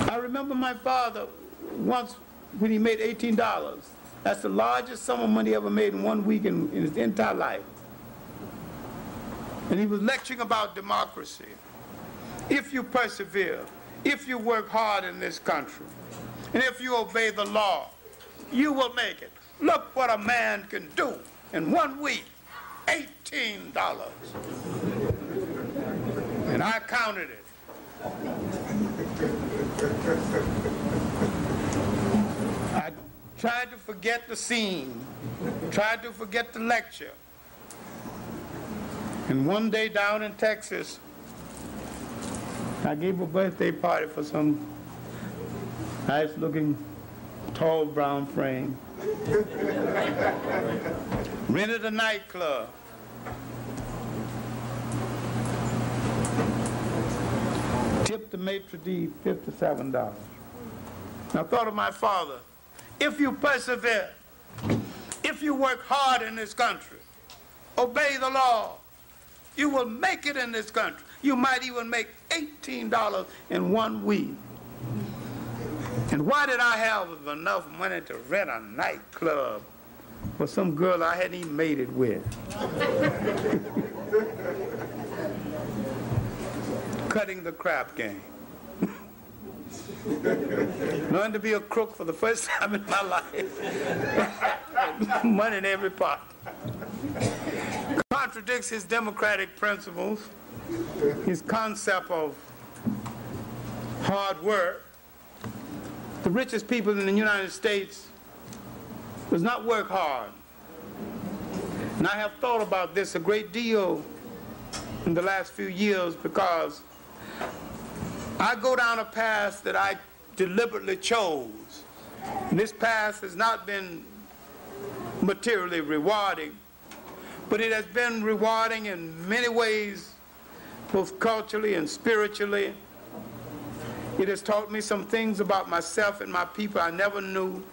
I remember my father once when he made $18. That's the largest sum of money he ever made in one week in, in his entire life. And he was lecturing about democracy. If you persevere, if you work hard in this country, and if you obey the law, you will make it. Look what a man can do in one week. $18. And I counted it. I tried to forget the scene, tried to forget the lecture. And one day down in Texas, I gave a birthday party for some nice looking tall brown frame. Rented a nightclub. Tipped the maitre d' $57. I thought of my father. If you persevere, if you work hard in this country, obey the law, you will make it in this country. You might even make $18 in one week. And why did I have enough money to rent a nightclub for some girl I hadn't even made it with? Cutting the crap game. Learned to be a crook for the first time in my life. Money in every pot. Contradicts his democratic principles, his concept of hard work. The richest people in the United States does not work hard. And I have thought about this a great deal in the last few years because I go down a path that I deliberately chose. And this path has not been materially rewarding, but it has been rewarding in many ways, both culturally and spiritually. It has taught me some things about myself and my people I never knew.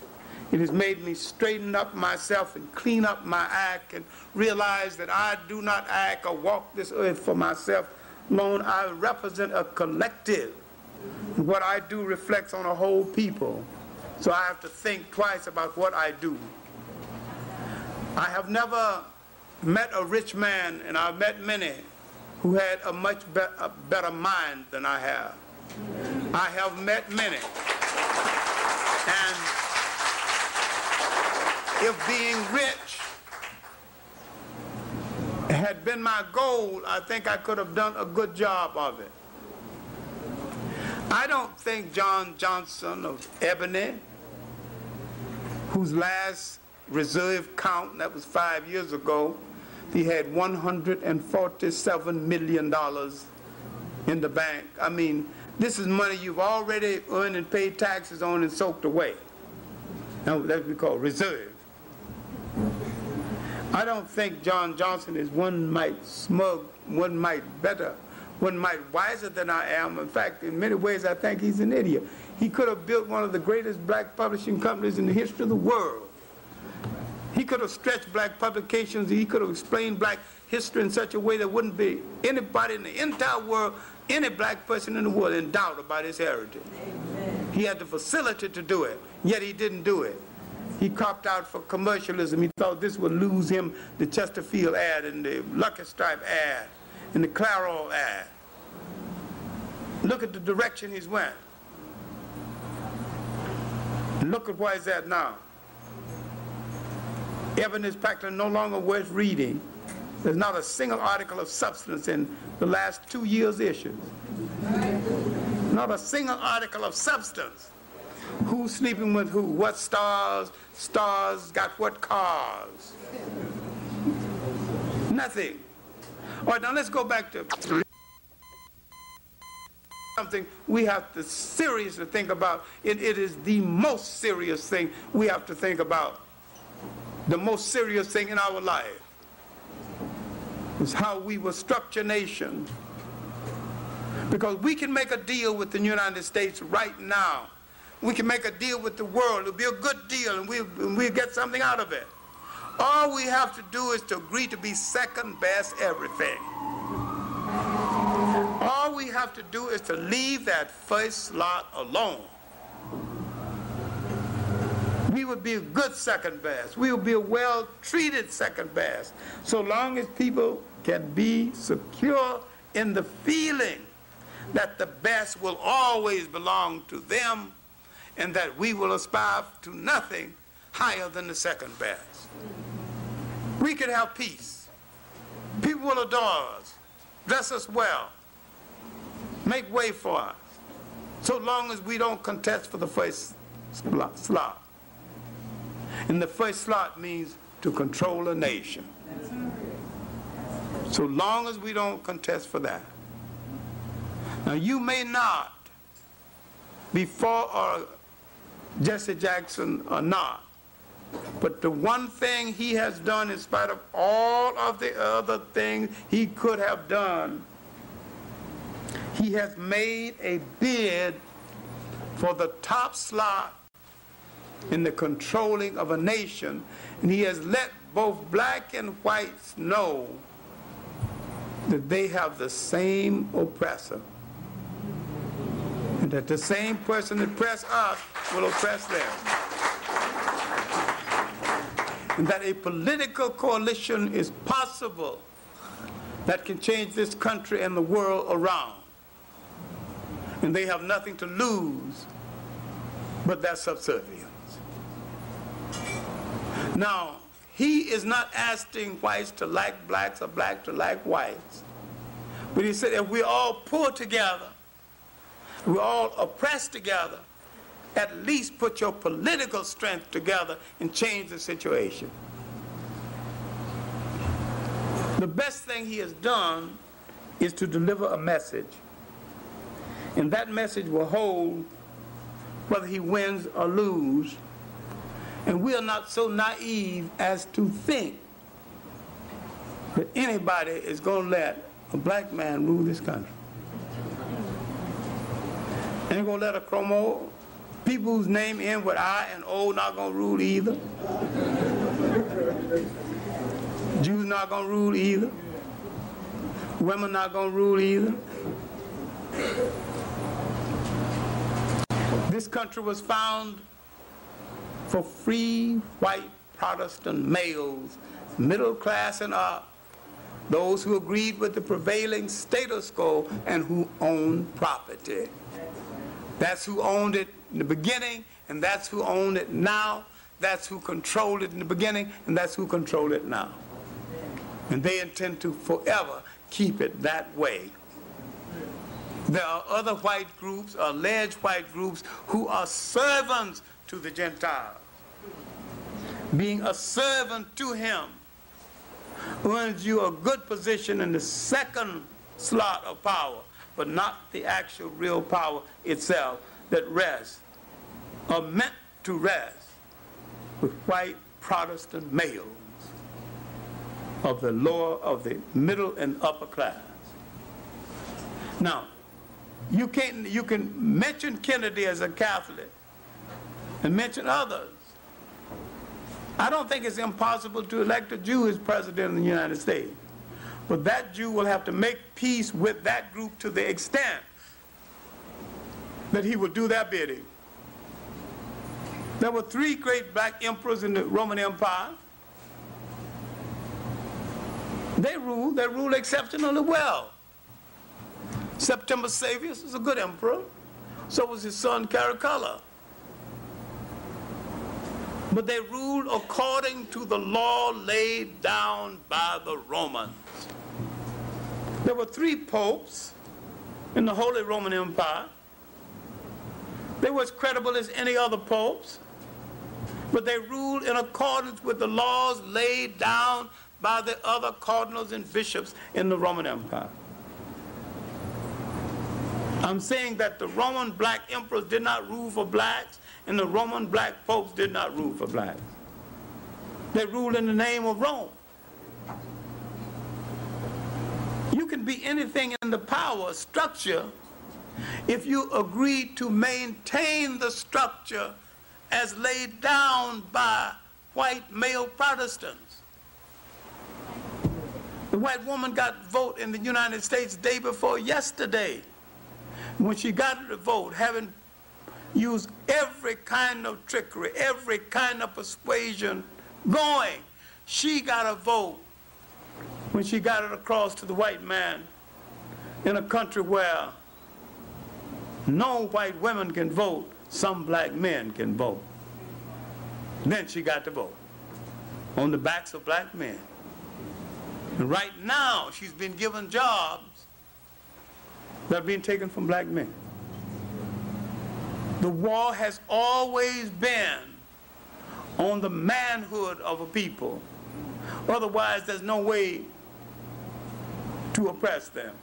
It has made me straighten up myself and clean up my act and realize that I do not act or walk this earth for myself alone. I represent a collective. What I do reflects on a whole people. So I have to think twice about what I do. I have never met a rich man, and I've met many who had a much be a better mind than I have. I have met many. And if being rich had been my goal, I think I could have done a good job of it. I don't think John Johnson of Ebony, whose last reserve count, that was five years ago, he had $147 million in the bank. I mean, this is money you've already earned and paid taxes on and soaked away. Now, that's what we call reserve. I don't think John Johnson is one mite smug, one mite better, one mite wiser than I am. In fact, in many ways, I think he's an idiot. He could have built one of the greatest black publishing companies in the history of the world. He could have stretched black publications. He could have explained black history in such a way that wouldn't be anybody in the entire world, any black person in the world, in doubt about his heritage. Amen. He had the facility to do it, yet he didn't do it. He copped out for commercialism. He thought this would lose him the Chesterfield ad and the Lucky Strike ad and the Clairol ad. Look at the direction he's went. Look at where he's at now. Evidence practically no longer worth reading. There's not a single article of substance in the last two years' issues. Not a single article of substance. Who's sleeping with who? What stars? Stars got what cars? Nothing. All right, now let's go back to something we have to seriously think about. It, it is the most serious thing we have to think about the most serious thing in our life is how we will structure nations. Because we can make a deal with the United States right now. We can make a deal with the world. It'll be a good deal and we'll, we'll get something out of it. All we have to do is to agree to be second best everything. All we have to do is to leave that first lot alone would be a good second best. We would be a well-treated second best. So long as people can be secure in the feeling that the best will always belong to them and that we will aspire to nothing higher than the second best. We can have peace. People will adore us, dress us well, make way for us, so long as we don't contest for the first slot. And the first slot means to control a nation. So long as we don't contest for that. Now you may not be for or uh, Jesse Jackson or not, but the one thing he has done in spite of all of the other things he could have done, he has made a bid for the top slot in the controlling of a nation, and he has let both black and whites know that they have the same oppressor. And that the same person that oppress us will oppress them. And that a political coalition is possible that can change this country and the world around. And they have nothing to lose but their subservience. Now, he is not asking whites to like blacks or blacks to like whites. But he said if we all pull together, we're all oppress together, at least put your political strength together and change the situation. The best thing he has done is to deliver a message. And that message will hold whether he wins or loses and we are not so naive as to think that anybody is going to let a black man rule this country. Ain't going to let a chromo, people whose name end with I and O not going to rule either. Jews not going to rule either. Women not going to rule either. This country was found for free white Protestant males, middle class and up, those who agreed with the prevailing status quo and who owned property. That's who owned it in the beginning, and that's who owned it now. That's who controlled it in the beginning, and that's who control it now. And they intend to forever keep it that way. There are other white groups, alleged white groups, who are servants to the Gentiles. Being a servant to him earns you a good position in the second slot of power, but not the actual real power itself that rests, or meant to rest, with white Protestant males of the lower, of the middle and upper class. Now, you can you can mention Kennedy as a Catholic and mention others. I don't think it's impossible to elect a Jew as president of the United States. But that Jew will have to make peace with that group to the extent that he will do their bidding. There were three great black emperors in the Roman Empire. They ruled, they ruled exceptionally well. Septimius Severus was a good emperor. So was his son Caracalla. But they ruled according to the law laid down by the Romans. There were three popes in the Holy Roman Empire. They were as credible as any other popes, but they ruled in accordance with the laws laid down by the other cardinals and bishops in the Roman Empire. I'm saying that the Roman black emperors did not rule for blacks, and the Roman black folks did not rule for blacks. They ruled in the name of Rome. You can be anything in the power structure if you agree to maintain the structure as laid down by white male Protestants. The white woman got vote in the United States day before yesterday. When she got the vote, having used every kind of trickery, every kind of persuasion going, she got a vote when she got it across to the white man in a country where no white women can vote, some black men can vote. Then she got the vote on the backs of black men. And right now, she's been given jobs that are being taken from black men. The war has always been on the manhood of a people. Otherwise, there's no way to oppress them.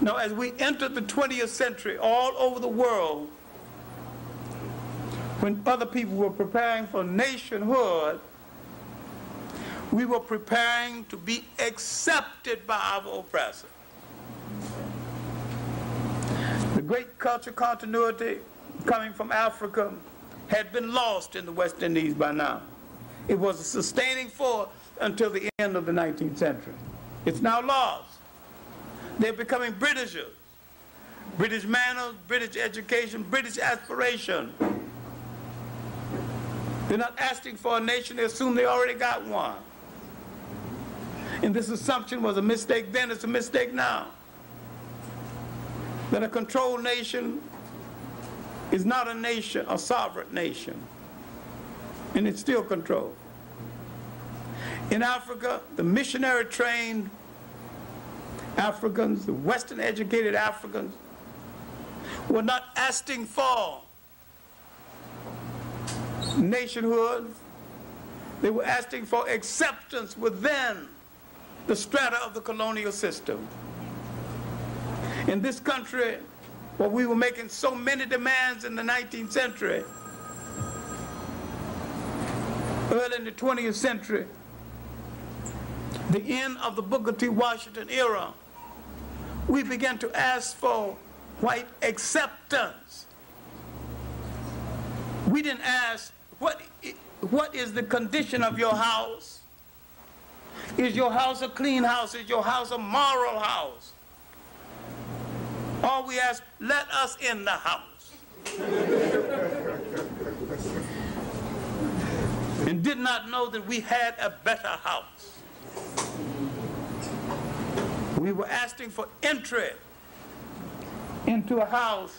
Now, as we enter the 20th century, all over the world, when other people were preparing for nationhood, we were preparing to be accepted by our oppressor. The great culture continuity coming from Africa had been lost in the West Indies by now. It was a sustaining force until the end of the 19th century. It's now lost. They're becoming Britishers. British manners, British education, British aspiration. They're not asking for a nation, they assume they already got one. And this assumption was a mistake then, it's a mistake now. That a controlled nation is not a nation, a sovereign nation. And it's still controlled. In Africa, the missionary trained Africans, the Western educated Africans, were not asking for nationhood. They were asking for acceptance within the strata of the colonial system. In this country, where we were making so many demands in the 19th century, early in the 20th century, the end of the Booker T. Washington era, we began to ask for white acceptance. We didn't ask, what, what is the condition of your house? Is your house a clean house? Is your house a moral house? Or we ask, let us in the house. and did not know that we had a better house. We were asking for entry into a house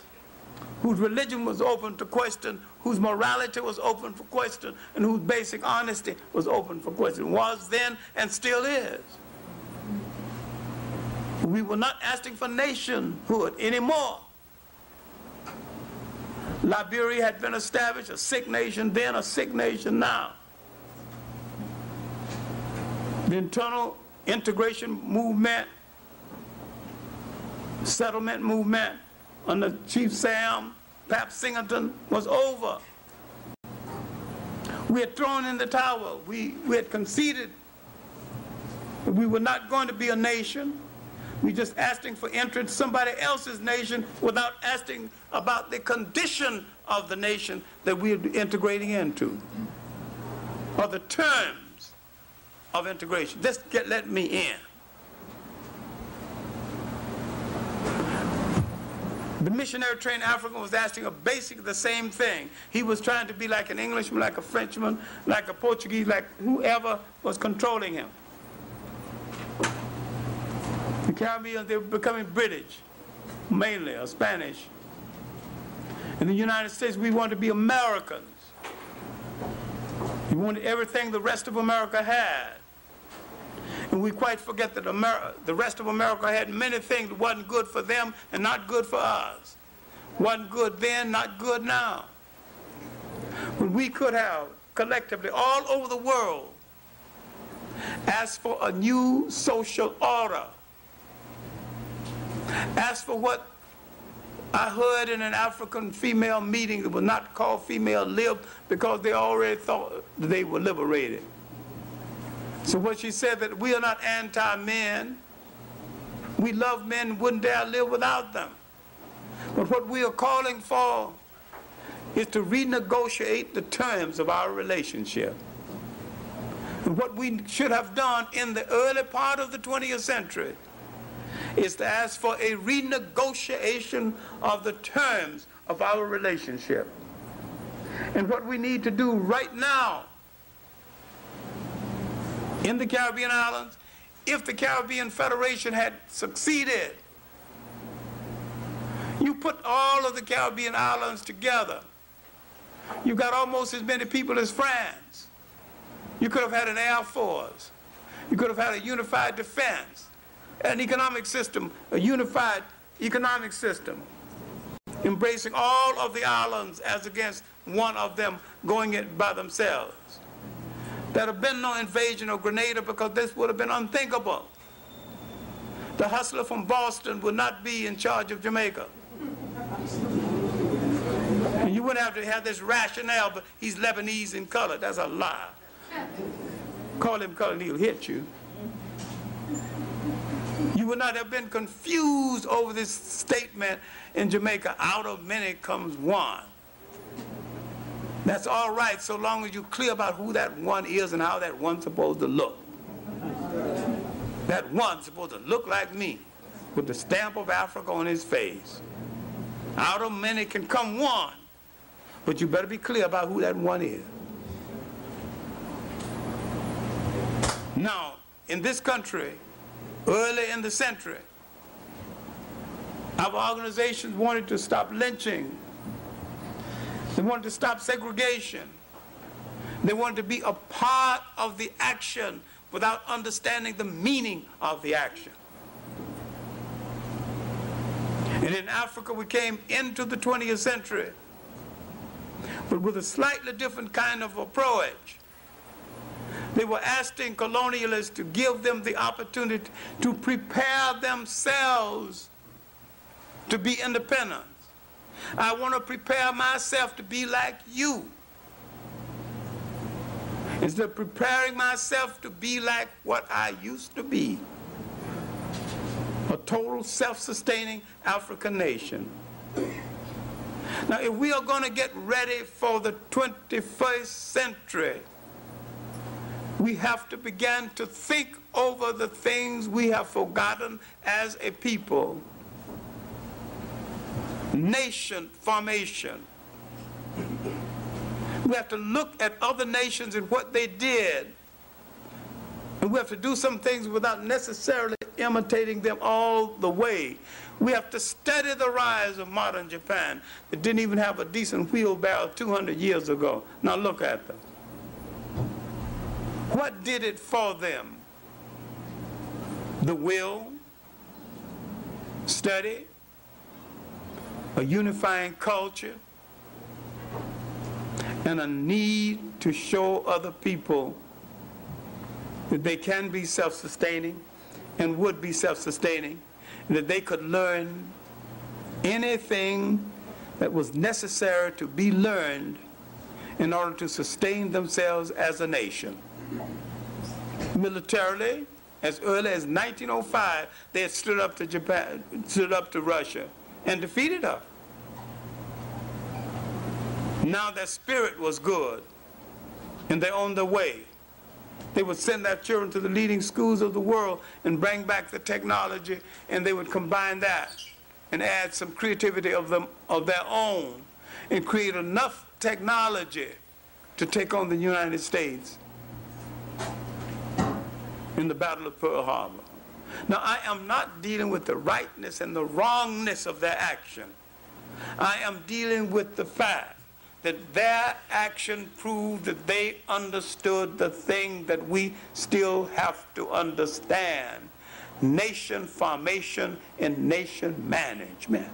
whose religion was open to question, whose morality was open for question, and whose basic honesty was open for question, was then and still is. We were not asking for nationhood anymore. Liberia had been established, a sick nation then, a sick nation now. The internal integration movement, settlement movement under Chief Sam Pap Singleton was over. We had thrown in the towel. We, we had conceded we were not going to be a nation. We just asking for entrance to somebody else's nation without asking about the condition of the nation that we're integrating into, or the terms of integration. Just get let me in. The missionary trained African was asking a basically the same thing. He was trying to be like an Englishman, like a Frenchman, like a Portuguese, like whoever was controlling him. The Caribbean, they were becoming British, mainly, or Spanish. In the United States, we want to be Americans. We wanted everything the rest of America had. And we quite forget that America, the rest of America had many things that wasn't good for them and not good for us. Wasn't good then, not good now. When we could have collectively all over the world asked for a new social order, asked for what I heard in an African female meeting that was not called female lib because they already thought they were liberated. So what she said that we are not anti-men. We love men, wouldn't dare live without them. But what we are calling for is to renegotiate the terms of our relationship. And what we should have done in the early part of the 20th century is to ask for a renegotiation of the terms of our relationship. And what we need to do right now in the Caribbean islands, if the Caribbean Federation had succeeded, you put all of the Caribbean islands together, you got almost as many people as France. You could have had an air force. You could have had a unified defense, an economic system, a unified economic system, embracing all of the islands as against one of them going it by themselves. There'd have been no invasion of Grenada because this would have been unthinkable. The hustler from Boston would not be in charge of Jamaica. And you wouldn't have to have this rationale, but he's Lebanese in color. That's a lie. Call him color and he'll hit you. You would not have been confused over this statement in Jamaica, out of many comes one. That's all right so long as you're clear about who that one is and how that one's supposed to look. That one's supposed to look like me with the stamp of Africa on his face. Out of many can come one, but you better be clear about who that one is. Now, in this country, early in the century, our organizations wanted to stop lynching they wanted to stop segregation. They wanted to be a part of the action without understanding the meaning of the action. And in Africa, we came into the 20th century, but with a slightly different kind of approach. They were asking colonialists to give them the opportunity to prepare themselves to be independent. I want to prepare myself to be like you. Instead of preparing myself to be like what I used to be. A total self-sustaining African nation. Now, if we are going to get ready for the 21st century, we have to begin to think over the things we have forgotten as a people nation formation. We have to look at other nations and what they did. And we have to do some things without necessarily imitating them all the way. We have to study the rise of modern Japan that didn't even have a decent wheelbarrow 200 years ago. Now look at them. What did it for them? The will, study, a unifying culture, and a need to show other people that they can be self-sustaining and would be self-sustaining, that they could learn anything that was necessary to be learned in order to sustain themselves as a nation. Militarily, as early as 1905, they had stood up to Japan, stood up to Russia and defeated her. Now their spirit was good and they're on their way. They would send their children to the leading schools of the world and bring back the technology and they would combine that and add some creativity of them of their own and create enough technology to take on the United States in the Battle of Pearl Harbor. Now, I am not dealing with the rightness and the wrongness of their action. I am dealing with the fact that their action proved that they understood the thing that we still have to understand nation formation and nation management.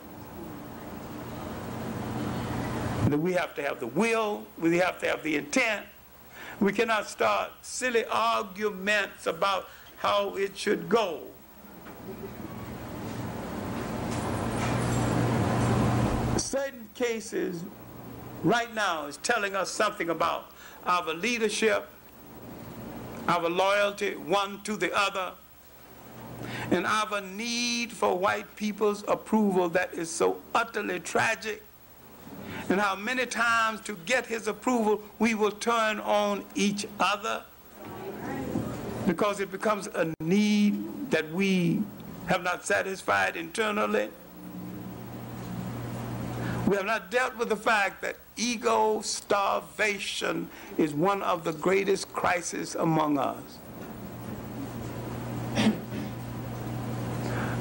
That we have to have the will, we have to have the intent. We cannot start silly arguments about how it should go. Certain cases right now is telling us something about our leadership, our loyalty one to the other, and our need for white people's approval that is so utterly tragic, and how many times to get his approval we will turn on each other because it becomes a need that we have not satisfied internally. We have not dealt with the fact that ego starvation is one of the greatest crises among us.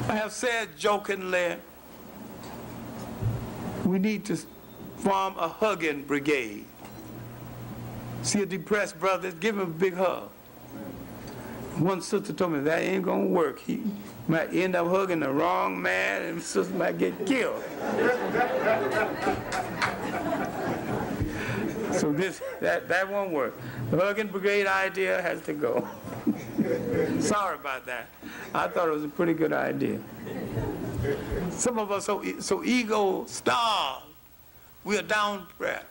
I have said jokingly, we need to form a hugging brigade. See a depressed brother, give him a big hug. One sister told me that ain't gonna work. He might end up hugging the wrong man and sister might get killed. so this that that won't work. The hugging brigade idea has to go. Sorry about that. I thought it was a pretty good idea. Some of us so so ego starved. We are down breath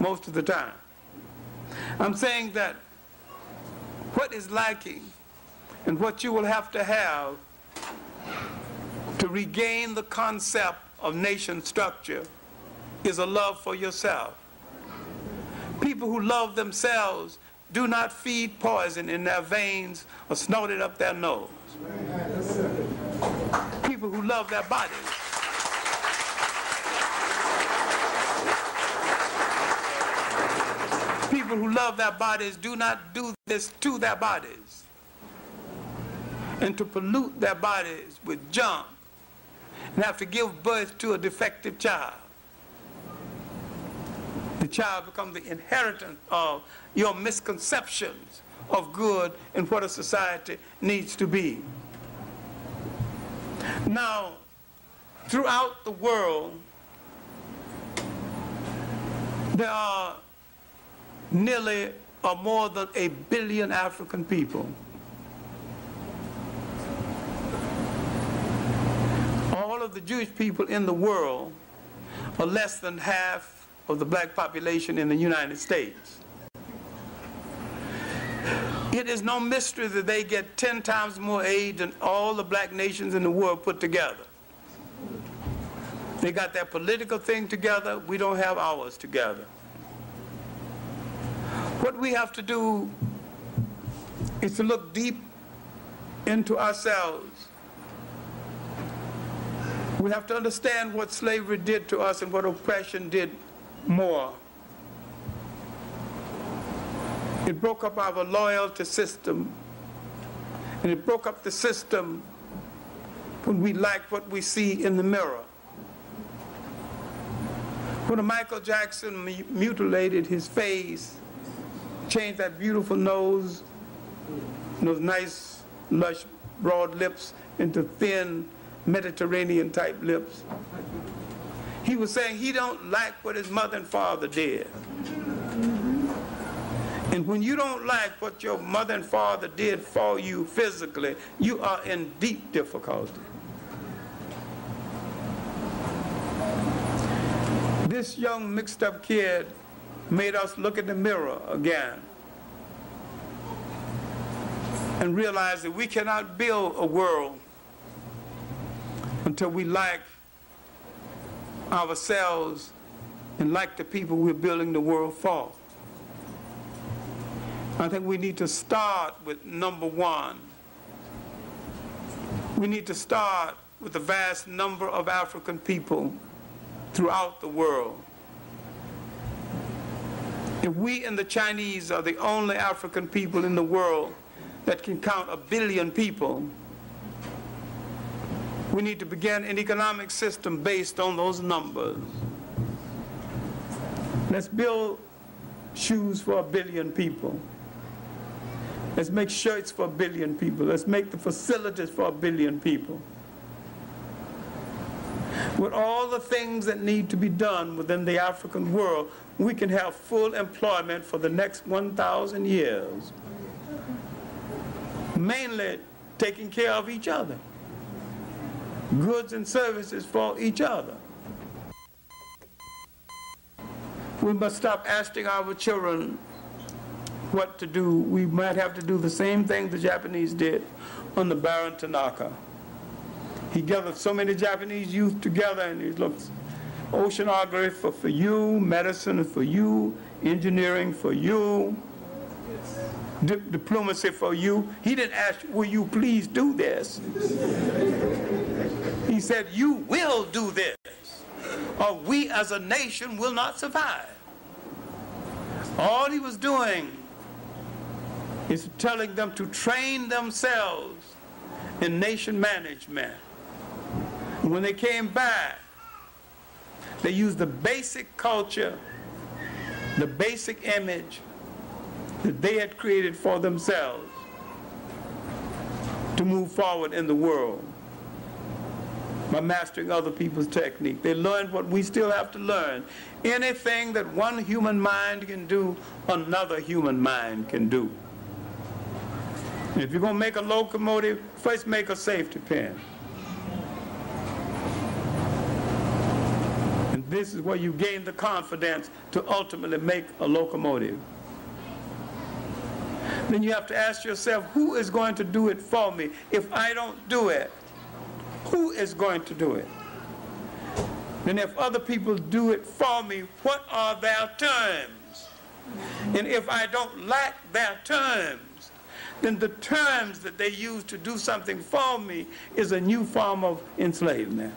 most of the time. I'm saying that what is lacking and what you will have to have to regain the concept of nation structure is a love for yourself. People who love themselves do not feed poison in their veins or snort it up their nose. People who love their bodies. People who love their bodies do not do this to their bodies and to pollute their bodies with junk and have to give birth to a defective child. The child becomes the inheritance of your misconceptions of good and what a society needs to be. Now, throughout the world, there are nearly or more than a billion African people. All of the Jewish people in the world are less than half of the black population in the United States. It is no mystery that they get 10 times more aid than all the black nations in the world put together. They got their political thing together, we don't have ours together. What we have to do is to look deep into ourselves. We have to understand what slavery did to us and what oppression did more. It broke up our loyalty system, and it broke up the system when we like what we see in the mirror. When Michael Jackson mutilated his face, change that beautiful nose, those nice, lush, broad lips into thin, Mediterranean type lips. He was saying he don't like what his mother and father did. And when you don't like what your mother and father did for you physically, you are in deep difficulty. This young mixed up kid made us look in the mirror again and realize that we cannot build a world until we like ourselves and like the people we're building the world for. I think we need to start with number one. We need to start with the vast number of African people throughout the world. If we and the Chinese are the only African people in the world that can count a billion people, we need to begin an economic system based on those numbers. Let's build shoes for a billion people. Let's make shirts for a billion people. Let's make the facilities for a billion people. With all the things that need to be done within the African world, we can have full employment for the next 1,000 years. Mainly taking care of each other. Goods and services for each other. We must stop asking our children what to do. We might have to do the same thing the Japanese did on the Baron Tanaka. He gathered so many Japanese youth together and he looks, oceanography for, for you, medicine for you, engineering for you, Di diplomacy for you. He didn't ask, will you please do this? he said, you will do this, or we as a nation will not survive. All he was doing is telling them to train themselves in nation management. When they came back, they used the basic culture, the basic image that they had created for themselves to move forward in the world by mastering other people's technique. They learned what we still have to learn. Anything that one human mind can do, another human mind can do. If you're going to make a locomotive, first make a safety pin. This is where you gain the confidence to ultimately make a locomotive. Then you have to ask yourself, who is going to do it for me? If I don't do it, who is going to do it? And if other people do it for me, what are their terms? And if I don't like their terms, then the terms that they use to do something for me is a new form of enslavement.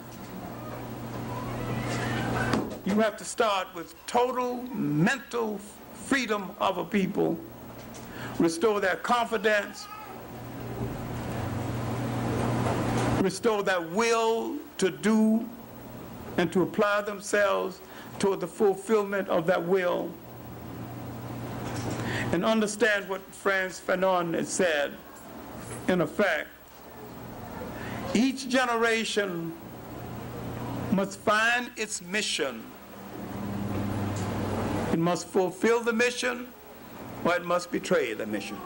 You have to start with total mental freedom of a people, restore their confidence, restore their will to do and to apply themselves toward the fulfillment of that will and understand what Frantz Fanon has said. In effect, each generation must find its mission. It must fulfill the mission or it must betray the mission.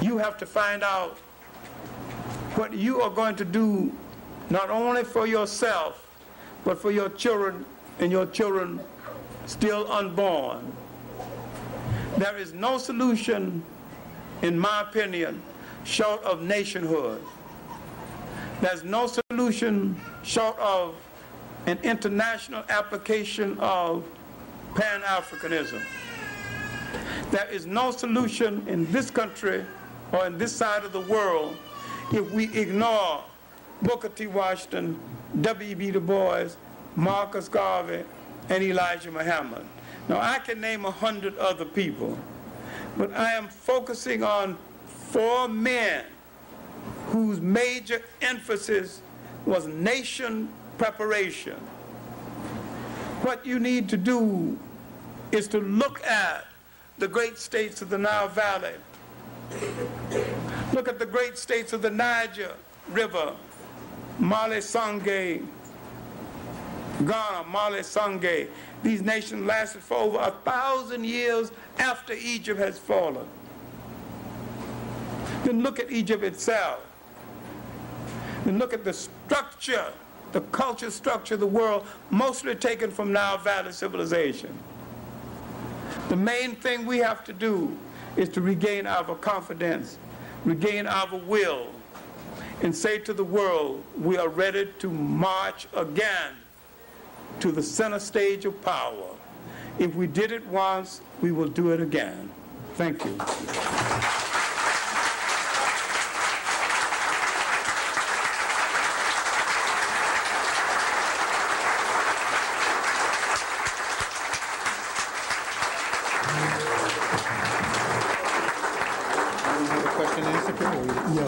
You have to find out what you are going to do not only for yourself, but for your children and your children still unborn. There is no solution, in my opinion, short of nationhood. There's no solution short of an international application of Pan-Africanism. There is no solution in this country or in this side of the world if we ignore Booker T. Washington, W.E.B. Du Bois, Marcus Garvey, and Elijah Muhammad. Now, I can name a hundred other people, but I am focusing on four men whose major emphasis was nation preparation. What you need to do is to look at the great states of the Nile Valley. Look at the great states of the Niger River, Mali Songhay, Ghana, Mali Songhay. These nations lasted for over a thousand years after Egypt has fallen. Then look at Egypt itself. Then look at the structure, the culture structure of the world, mostly taken from Nile Valley civilization. The main thing we have to do is to regain our confidence, regain our will, and say to the world, we are ready to march again to the center stage of power. If we did it once, we will do it again. Thank you.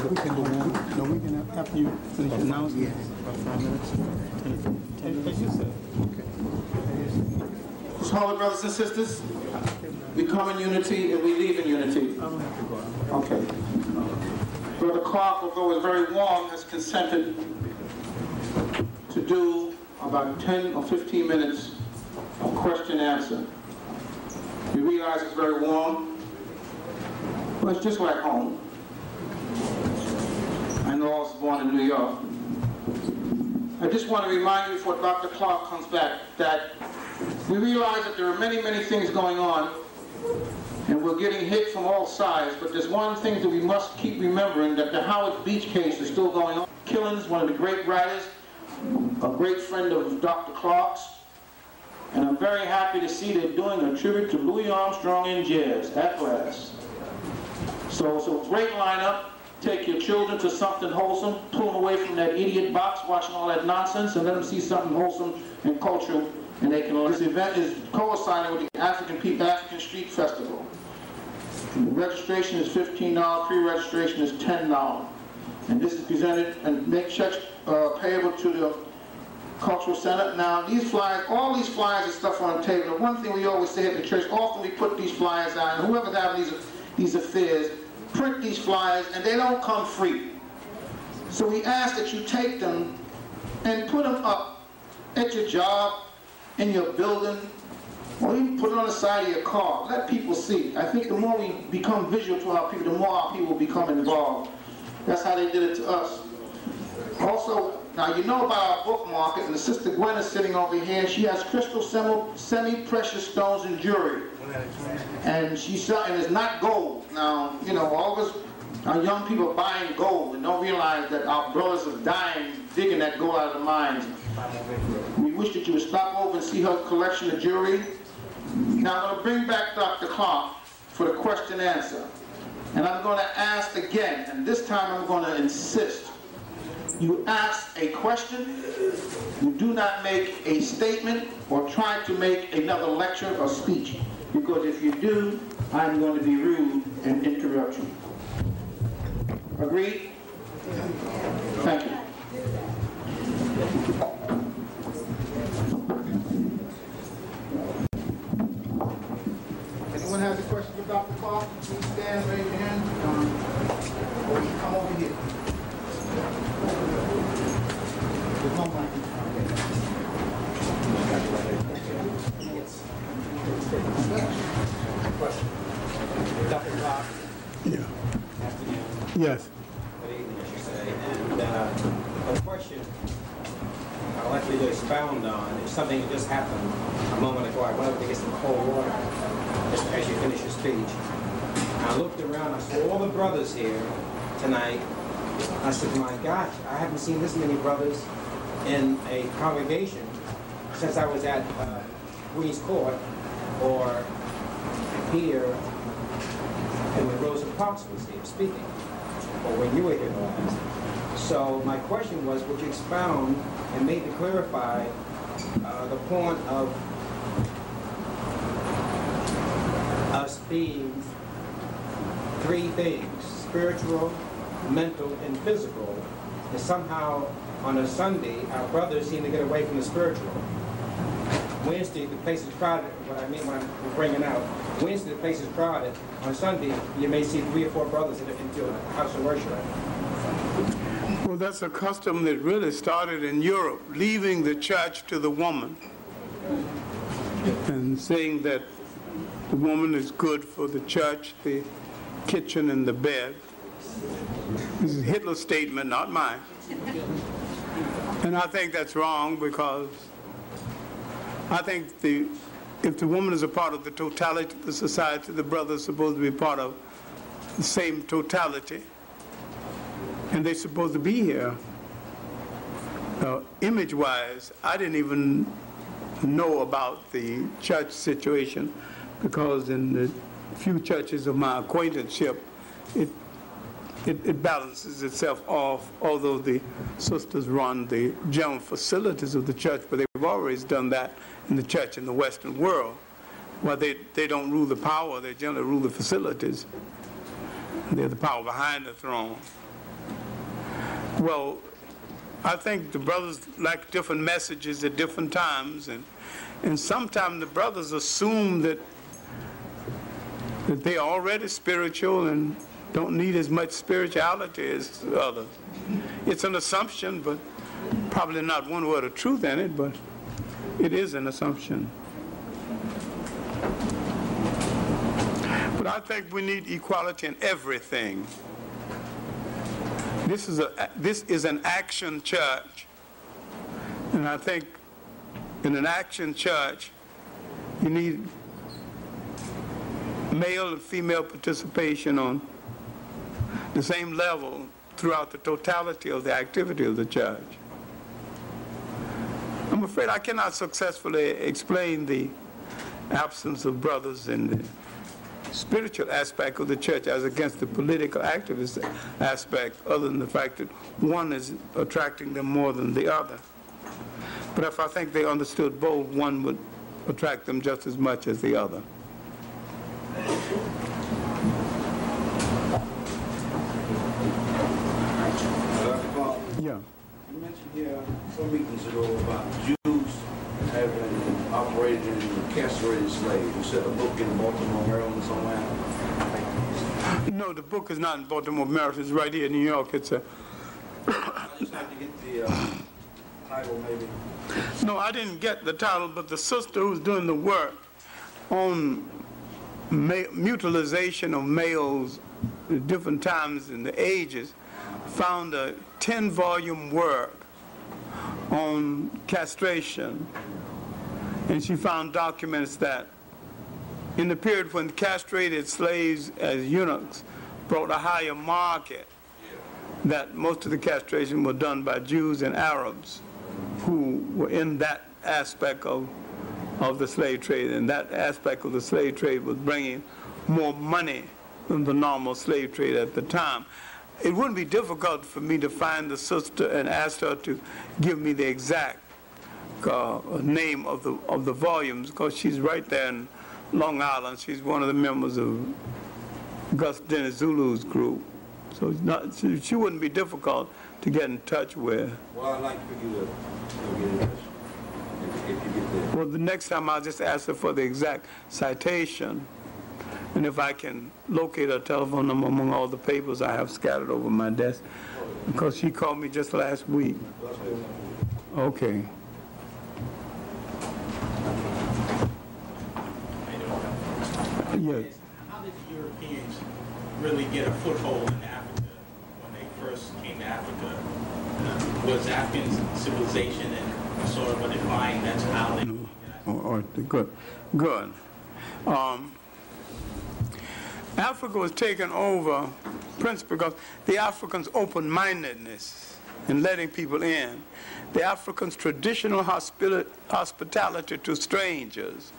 We can do that. No, we can, after you finish your announcement. About five minutes? Ten- ten As you said. Holy brothers and sisters, we come in unity and we leave in unity. Okay. Brother Clark, although it's very warm, has consented to do about 10 or 15 minutes of question answer. We realize it's very warm, but it's just like home. Was born in New York. I just want to remind you before Dr. Clark comes back that we realize that there are many, many things going on, and we're getting hit from all sides, but there's one thing that we must keep remembering, that the Howard Beach case is still going on. Killens, one of the great writers, a great friend of Dr. Clark's, and I'm very happy to see they're doing a tribute to Louis Armstrong and jazz at last. So it's a great lineup. Take your children to something wholesome, pull them away from that idiot box watching all that nonsense, and let them see something wholesome and cultural, and they can learn. This event is coinciding with the African People African Street Festival. Registration is $15, pre-registration is $10. And this is presented, and make checks uh, payable to the Cultural Center. Now, these flyers, all these flyers and stuff on the table, the one thing we always say at the church, often we put these flyers out, and whoever's having these, these affairs, print these flyers, and they don't come free. So we ask that you take them and put them up at your job, in your building, or even put it on the side of your car. Let people see. I think the more we become visual to our people, the more our people become involved. That's how they did it to us. Also, now you know about our book market, and the sister Gwen is sitting over here. She has crystal semi- semi-precious stones and jewelry. And she sell, and it's not gold. Now, you know, all us, our young people buying gold and don't realize that our brothers are dying digging that gold out of the mines. We wish that you would stop over and see her collection of jewelry. Now I'm going to bring back Dr. Clark for the question answer. And I'm going to ask again, and this time I'm going to insist. You ask a question, you do not make a statement or try to make another lecture or speech. Because if you do, I'm going to be rude and interrupt you. Agreed? Thank you. Anyone has a question for Dr. Clark, please stand, raise your hand, um, or come over here. There's no mic. Dr. Clark, Yeah. afternoon, Yes. good evening, I should say. And uh, a question I'd like you to expound on is something that just happened a moment ago. I went up to get some cold water just as you finish your speech. I looked around, I saw all the brothers here tonight. I said, my gosh, I haven't seen this many brothers in a congregation since I was at uh, Queens Court or here and when Rosa Parks was here speaking, or when you were here last. So my question was, would you expound and maybe clarify uh, the point of us being three things, spiritual, mental, and physical, and somehow on a Sunday, our brothers seem to get away from the spiritual. Wednesday, the place is crowded, what I mean when I'm bringing out, Wednesday, the place is crowded. On Sunday, you may see three or four brothers in, into a house of worship. Well, that's a custom that really started in Europe, leaving the church to the woman and saying that the woman is good for the church, the kitchen, and the bed. This is Hitler's statement, not mine. And I think that's wrong because I think the, if the woman is a part of the totality of the society, the brother is supposed to be part of the same totality. And they're supposed to be here. Uh, image-wise, I didn't even know about the church situation because in the few churches of my acquaintanceship, it, it, it balances itself off, although the sisters run the general facilities of the church, but they've always done that in the church in the Western world. Well, they, they don't rule the power, they generally rule the facilities. They're the power behind the throne. Well, I think the brothers like different messages at different times, and, and sometimes the brothers assume that, that they're already spiritual and don't need as much spirituality as others. It's an assumption, but probably not one word of truth in it, but it is an assumption. But I think we need equality in everything. This is a this is an action church, and I think in an action church, you need male and female participation on the same level throughout the totality of the activity of the church. I'm afraid I cannot successfully explain the absence of brothers in the spiritual aspect of the church as against the political activist aspect, other than the fact that one is attracting them more than the other. But if I think they understood both, one would attract them just as much as the other. Dr. Clark, Yeah. You mentioned here some meetings ago about Jews having operated and incarcerated slaves. You said a book in Baltimore, Maryland somewhere. No, the book is not in Baltimore, Maryland. It's right here in New York. It's a I just have to get the uh, title maybe. No, I didn't get the title, but the sister who's doing the work on ma- mutilization of males at different times in the ages found a 10-volume work on castration. And she found documents that in the period when castrated slaves as eunuchs brought a higher market, that most of the castration was done by Jews and Arabs who were in that aspect of, of the slave trade. And that aspect of the slave trade was bringing more money than the normal slave trade at the time. It wouldn't be difficult for me to find the sister and ask her to give me the exact uh, name of the, of the volumes, because she's right there in Long Island. She's one of the members of Gus Dinizulu's group. So it's not, she, she wouldn't be difficult to get in touch with. Well, I'd like for you to to get in touch if, if you get the Well, the next time I'll just ask her for the exact citation. And if I can locate her telephone number among all the papers I have scattered over my desk, because she called me just last week. Okay. Yes. How did the Europeans really get a foothold in Africa when they first came to Africa? Uh, Was African civilization and sort of a decline, that's how they... The good, good. Um, Africa was taken over principally because the Africans' open-mindedness in letting people in, the Africans' traditional hospita- hospitality to strangers.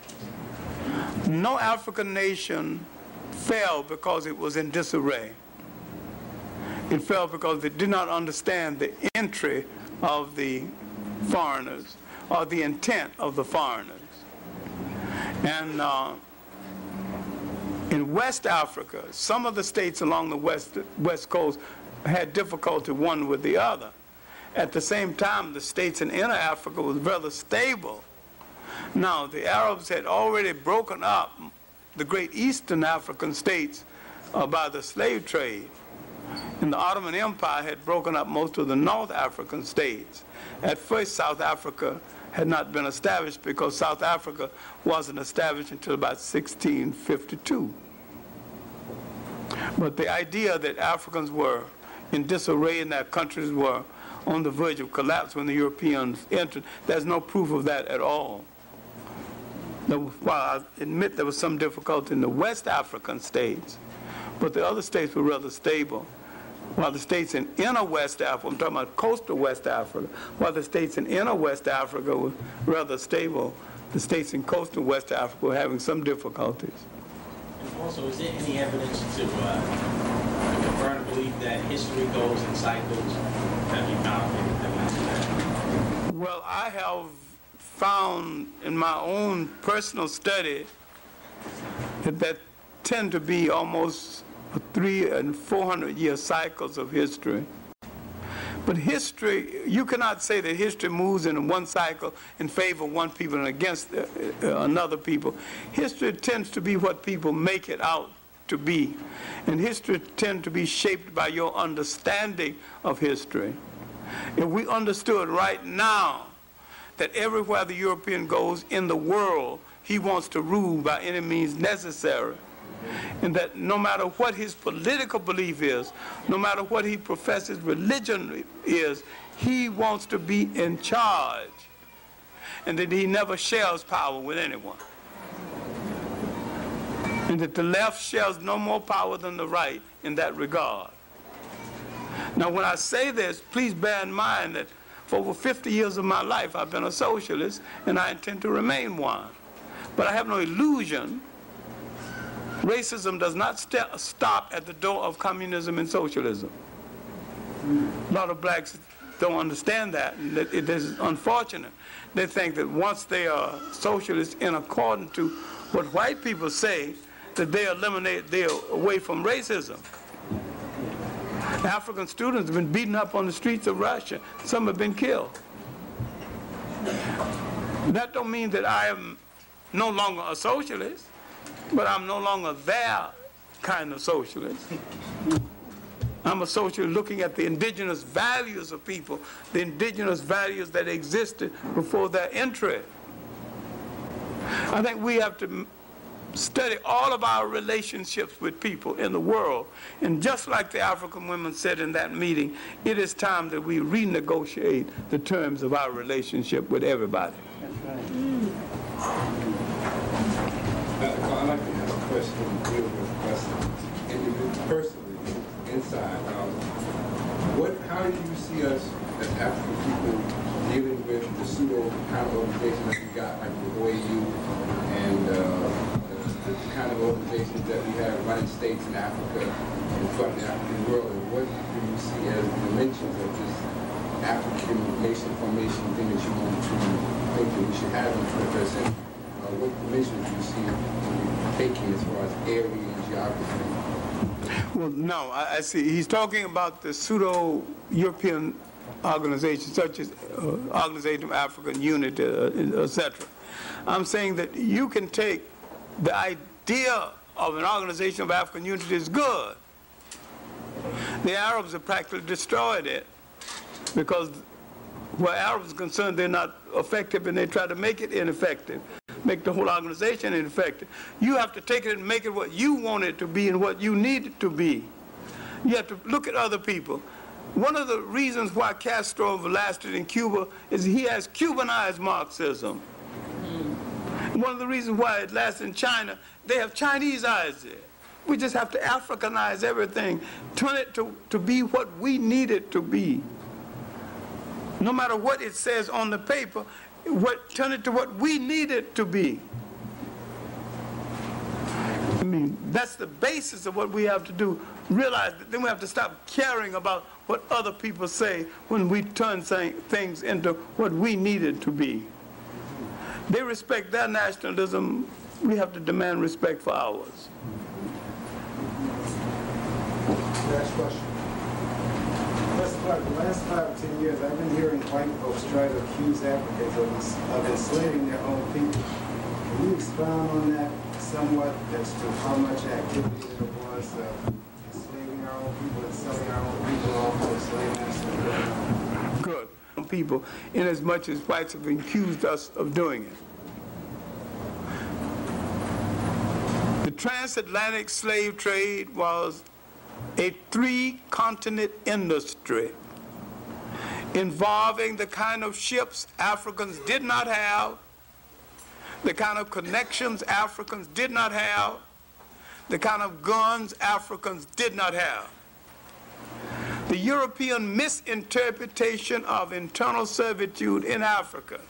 No African nation fell because it was in disarray. It fell because they did not understand the entry of the foreigners or the intent of the foreigners. And uh, in West Africa, some of the states along the west, west coast had difficulty one with the other. At the same time, the states in inner Africa was rather stable. Now, the Arabs had already broken up the great Eastern African states uh, by the slave trade. And the Ottoman Empire had broken up most of the North African states. At first, South Africa had not been established because South Africa wasn't established until about 1652. But the idea that Africans were in disarray and their countries were on the verge of collapse when the Europeans entered, there's no proof of that at all. Now, While I admit there was some difficulty in the West African states, but the other states were rather stable. While the states in inner West Africa, I'm talking about coastal West Africa, while the states in inner West Africa were rather stable, the states in coastal West Africa were having some difficulties. And also, is there any evidence to uh, confirm the belief that history goes in cycles? Have you found any evidence of that? Well, I have found in my own personal study that that tend to be almost three and four hundred year cycles of history. But history, you cannot say that history moves in one cycle in favor of one people and against uh, uh, another people. History tends to be what people make it out to be. And history tends to be shaped by your understanding of history. If we understood right now that everywhere the European goes in the world, he wants to rule by any means necessary. And that no matter what his political belief is, no matter what he professes religion is, he wants to be in charge. And that he never shares power with anyone. And that the left shares no more power than the right in that regard. Now, when I say this, please bear in mind that for over 50 years of my life, I've been a socialist, and I intend to remain one. But I have no illusion. Racism does not st- stop at the door of communism and socialism. A lot of blacks don't understand that, it is unfortunate. They think that once they are socialists in accordance to what white people say, that they eliminate, they're away from racism. African students have been beaten up on the streets of Russia. Some have been killed. That don't mean that I am no longer a socialist, but I'm no longer their kind of socialist. I'm a socialist looking at the indigenous values of people, the indigenous values that existed before their entry. I think we have to study all of our relationships with people in the world. And just like the African women said in that meeting, it is time that we renegotiate the terms of our relationship with everybody. Mm. I'd like to have a question dealing with us individually, personally, inside. Um, what, how do you see us as African people dealing with the pseudo kind of organizations that we got, like the OAU and uh, the, the kind of organizations that we have running states in Africa and of the African world? And what do you see as dimensions of this African nation formation thing that you want to think that we should have in the 21st century? What dimensions do you see taking as far as area and geography? Well, no, I, I see. He's talking about the pseudo-European organizations such as uh, Organization of African Unity, uh, etc. I'm saying that you can take the idea of an organization of African unity is good. The Arabs have practically destroyed it because where Arabs are concerned, they're not effective and they try to make it ineffective, make the whole organization ineffective. You have to take it and make it what you want it to be and what you need it to be. You have to look at other people. One of the reasons why Castro lasted in Cuba is he has Cubanized Marxism. One of the reasons why it lasts in China, they have Chinese eyes there. We just have to Africanize everything, turn it to, to be what we need it to be. No matter what it says on the paper, what, turn it to what we need it to be. I mean, that's the basis of what we have to do. Realize that then we have to stop caring about what other people say when we turn things into what we need it to be. They respect their nationalism, we have to demand respect for ours. Last question. Last five, the last five, ten years, I've been hearing white folks try to accuse Africans of, of enslaving their own people. Can you expound on that somewhat as to how much activity there was of enslaving our own people and selling our own people off to slave. Good. People, inasmuch as whites have accused us of doing it. The transatlantic slave trade was a three-continent industry involving the kind of ships Africans did not have, the kind of connections Africans did not have, the kind of guns Africans did not have. The European misinterpretation of internal servitude in Africa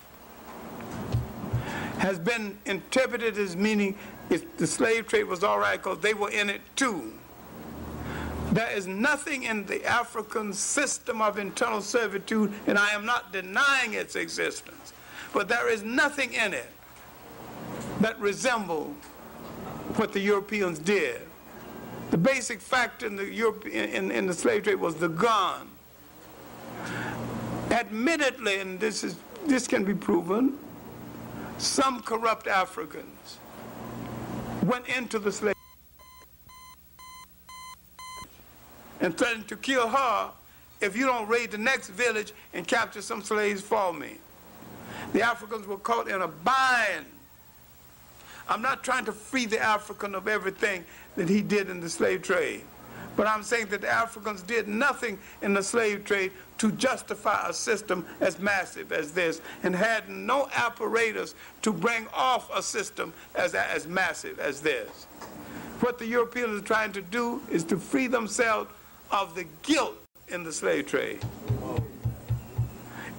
has been interpreted as meaning the slave trade was all right because they were in it too. There is nothing in the African system of internal servitude, and I am not denying its existence, but there is nothing in it that resembles what the Europeans did. The basic factor in the, Europe, in, in the slave trade was the gun. Admittedly, and this, is, this can be proven, some corrupt Africans went into the slave and threatened to kill her if you don't raid the next village and capture some slaves for me. The Africans were caught in a bind. I'm not trying to free the African of everything that he did in the slave trade. But I'm saying that the Africans did nothing in the slave trade to justify a system as massive as this and had no apparatus to bring off a system as, as massive as this. What the Europeans are trying to do is to free themselves of the guilt in the slave trade.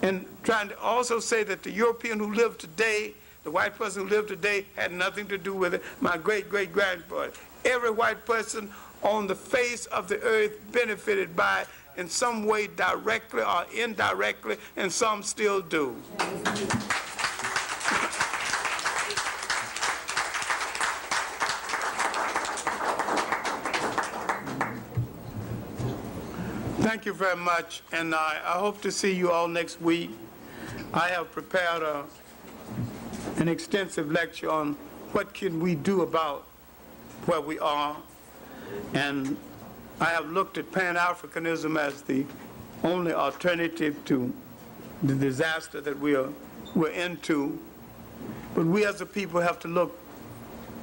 And trying to also say that the European who lived today, the white person who lived today, had nothing to do with it. My great great grandfather. Every white person on the face of the earth benefited by it in some way directly or indirectly, and some still do. Thank you very much, and I, I hope to see you all next week. I have prepared a, an extensive lecture on what can we do about where we are, and I have looked at Pan-Africanism as the only alternative to the disaster that we are we're into. But we as a people have to look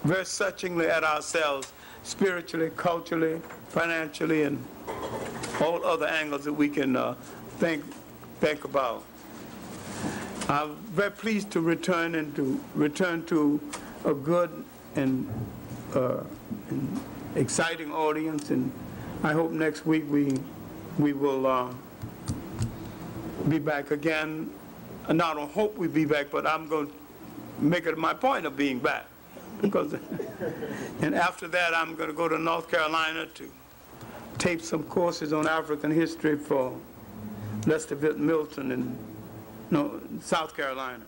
very searchingly at ourselves, spiritually, culturally, financially, and all other angles that we can uh, think think about. I'm very pleased to return and to return to a good and, uh, and exciting audience, and I hope next week we we will uh, be back again. And I don't hope we be back, but I'm going to make it my point of being back because. and after that, I'm going to go to North Carolina to tape some courses on African history for Lester Milton in no, South Carolina.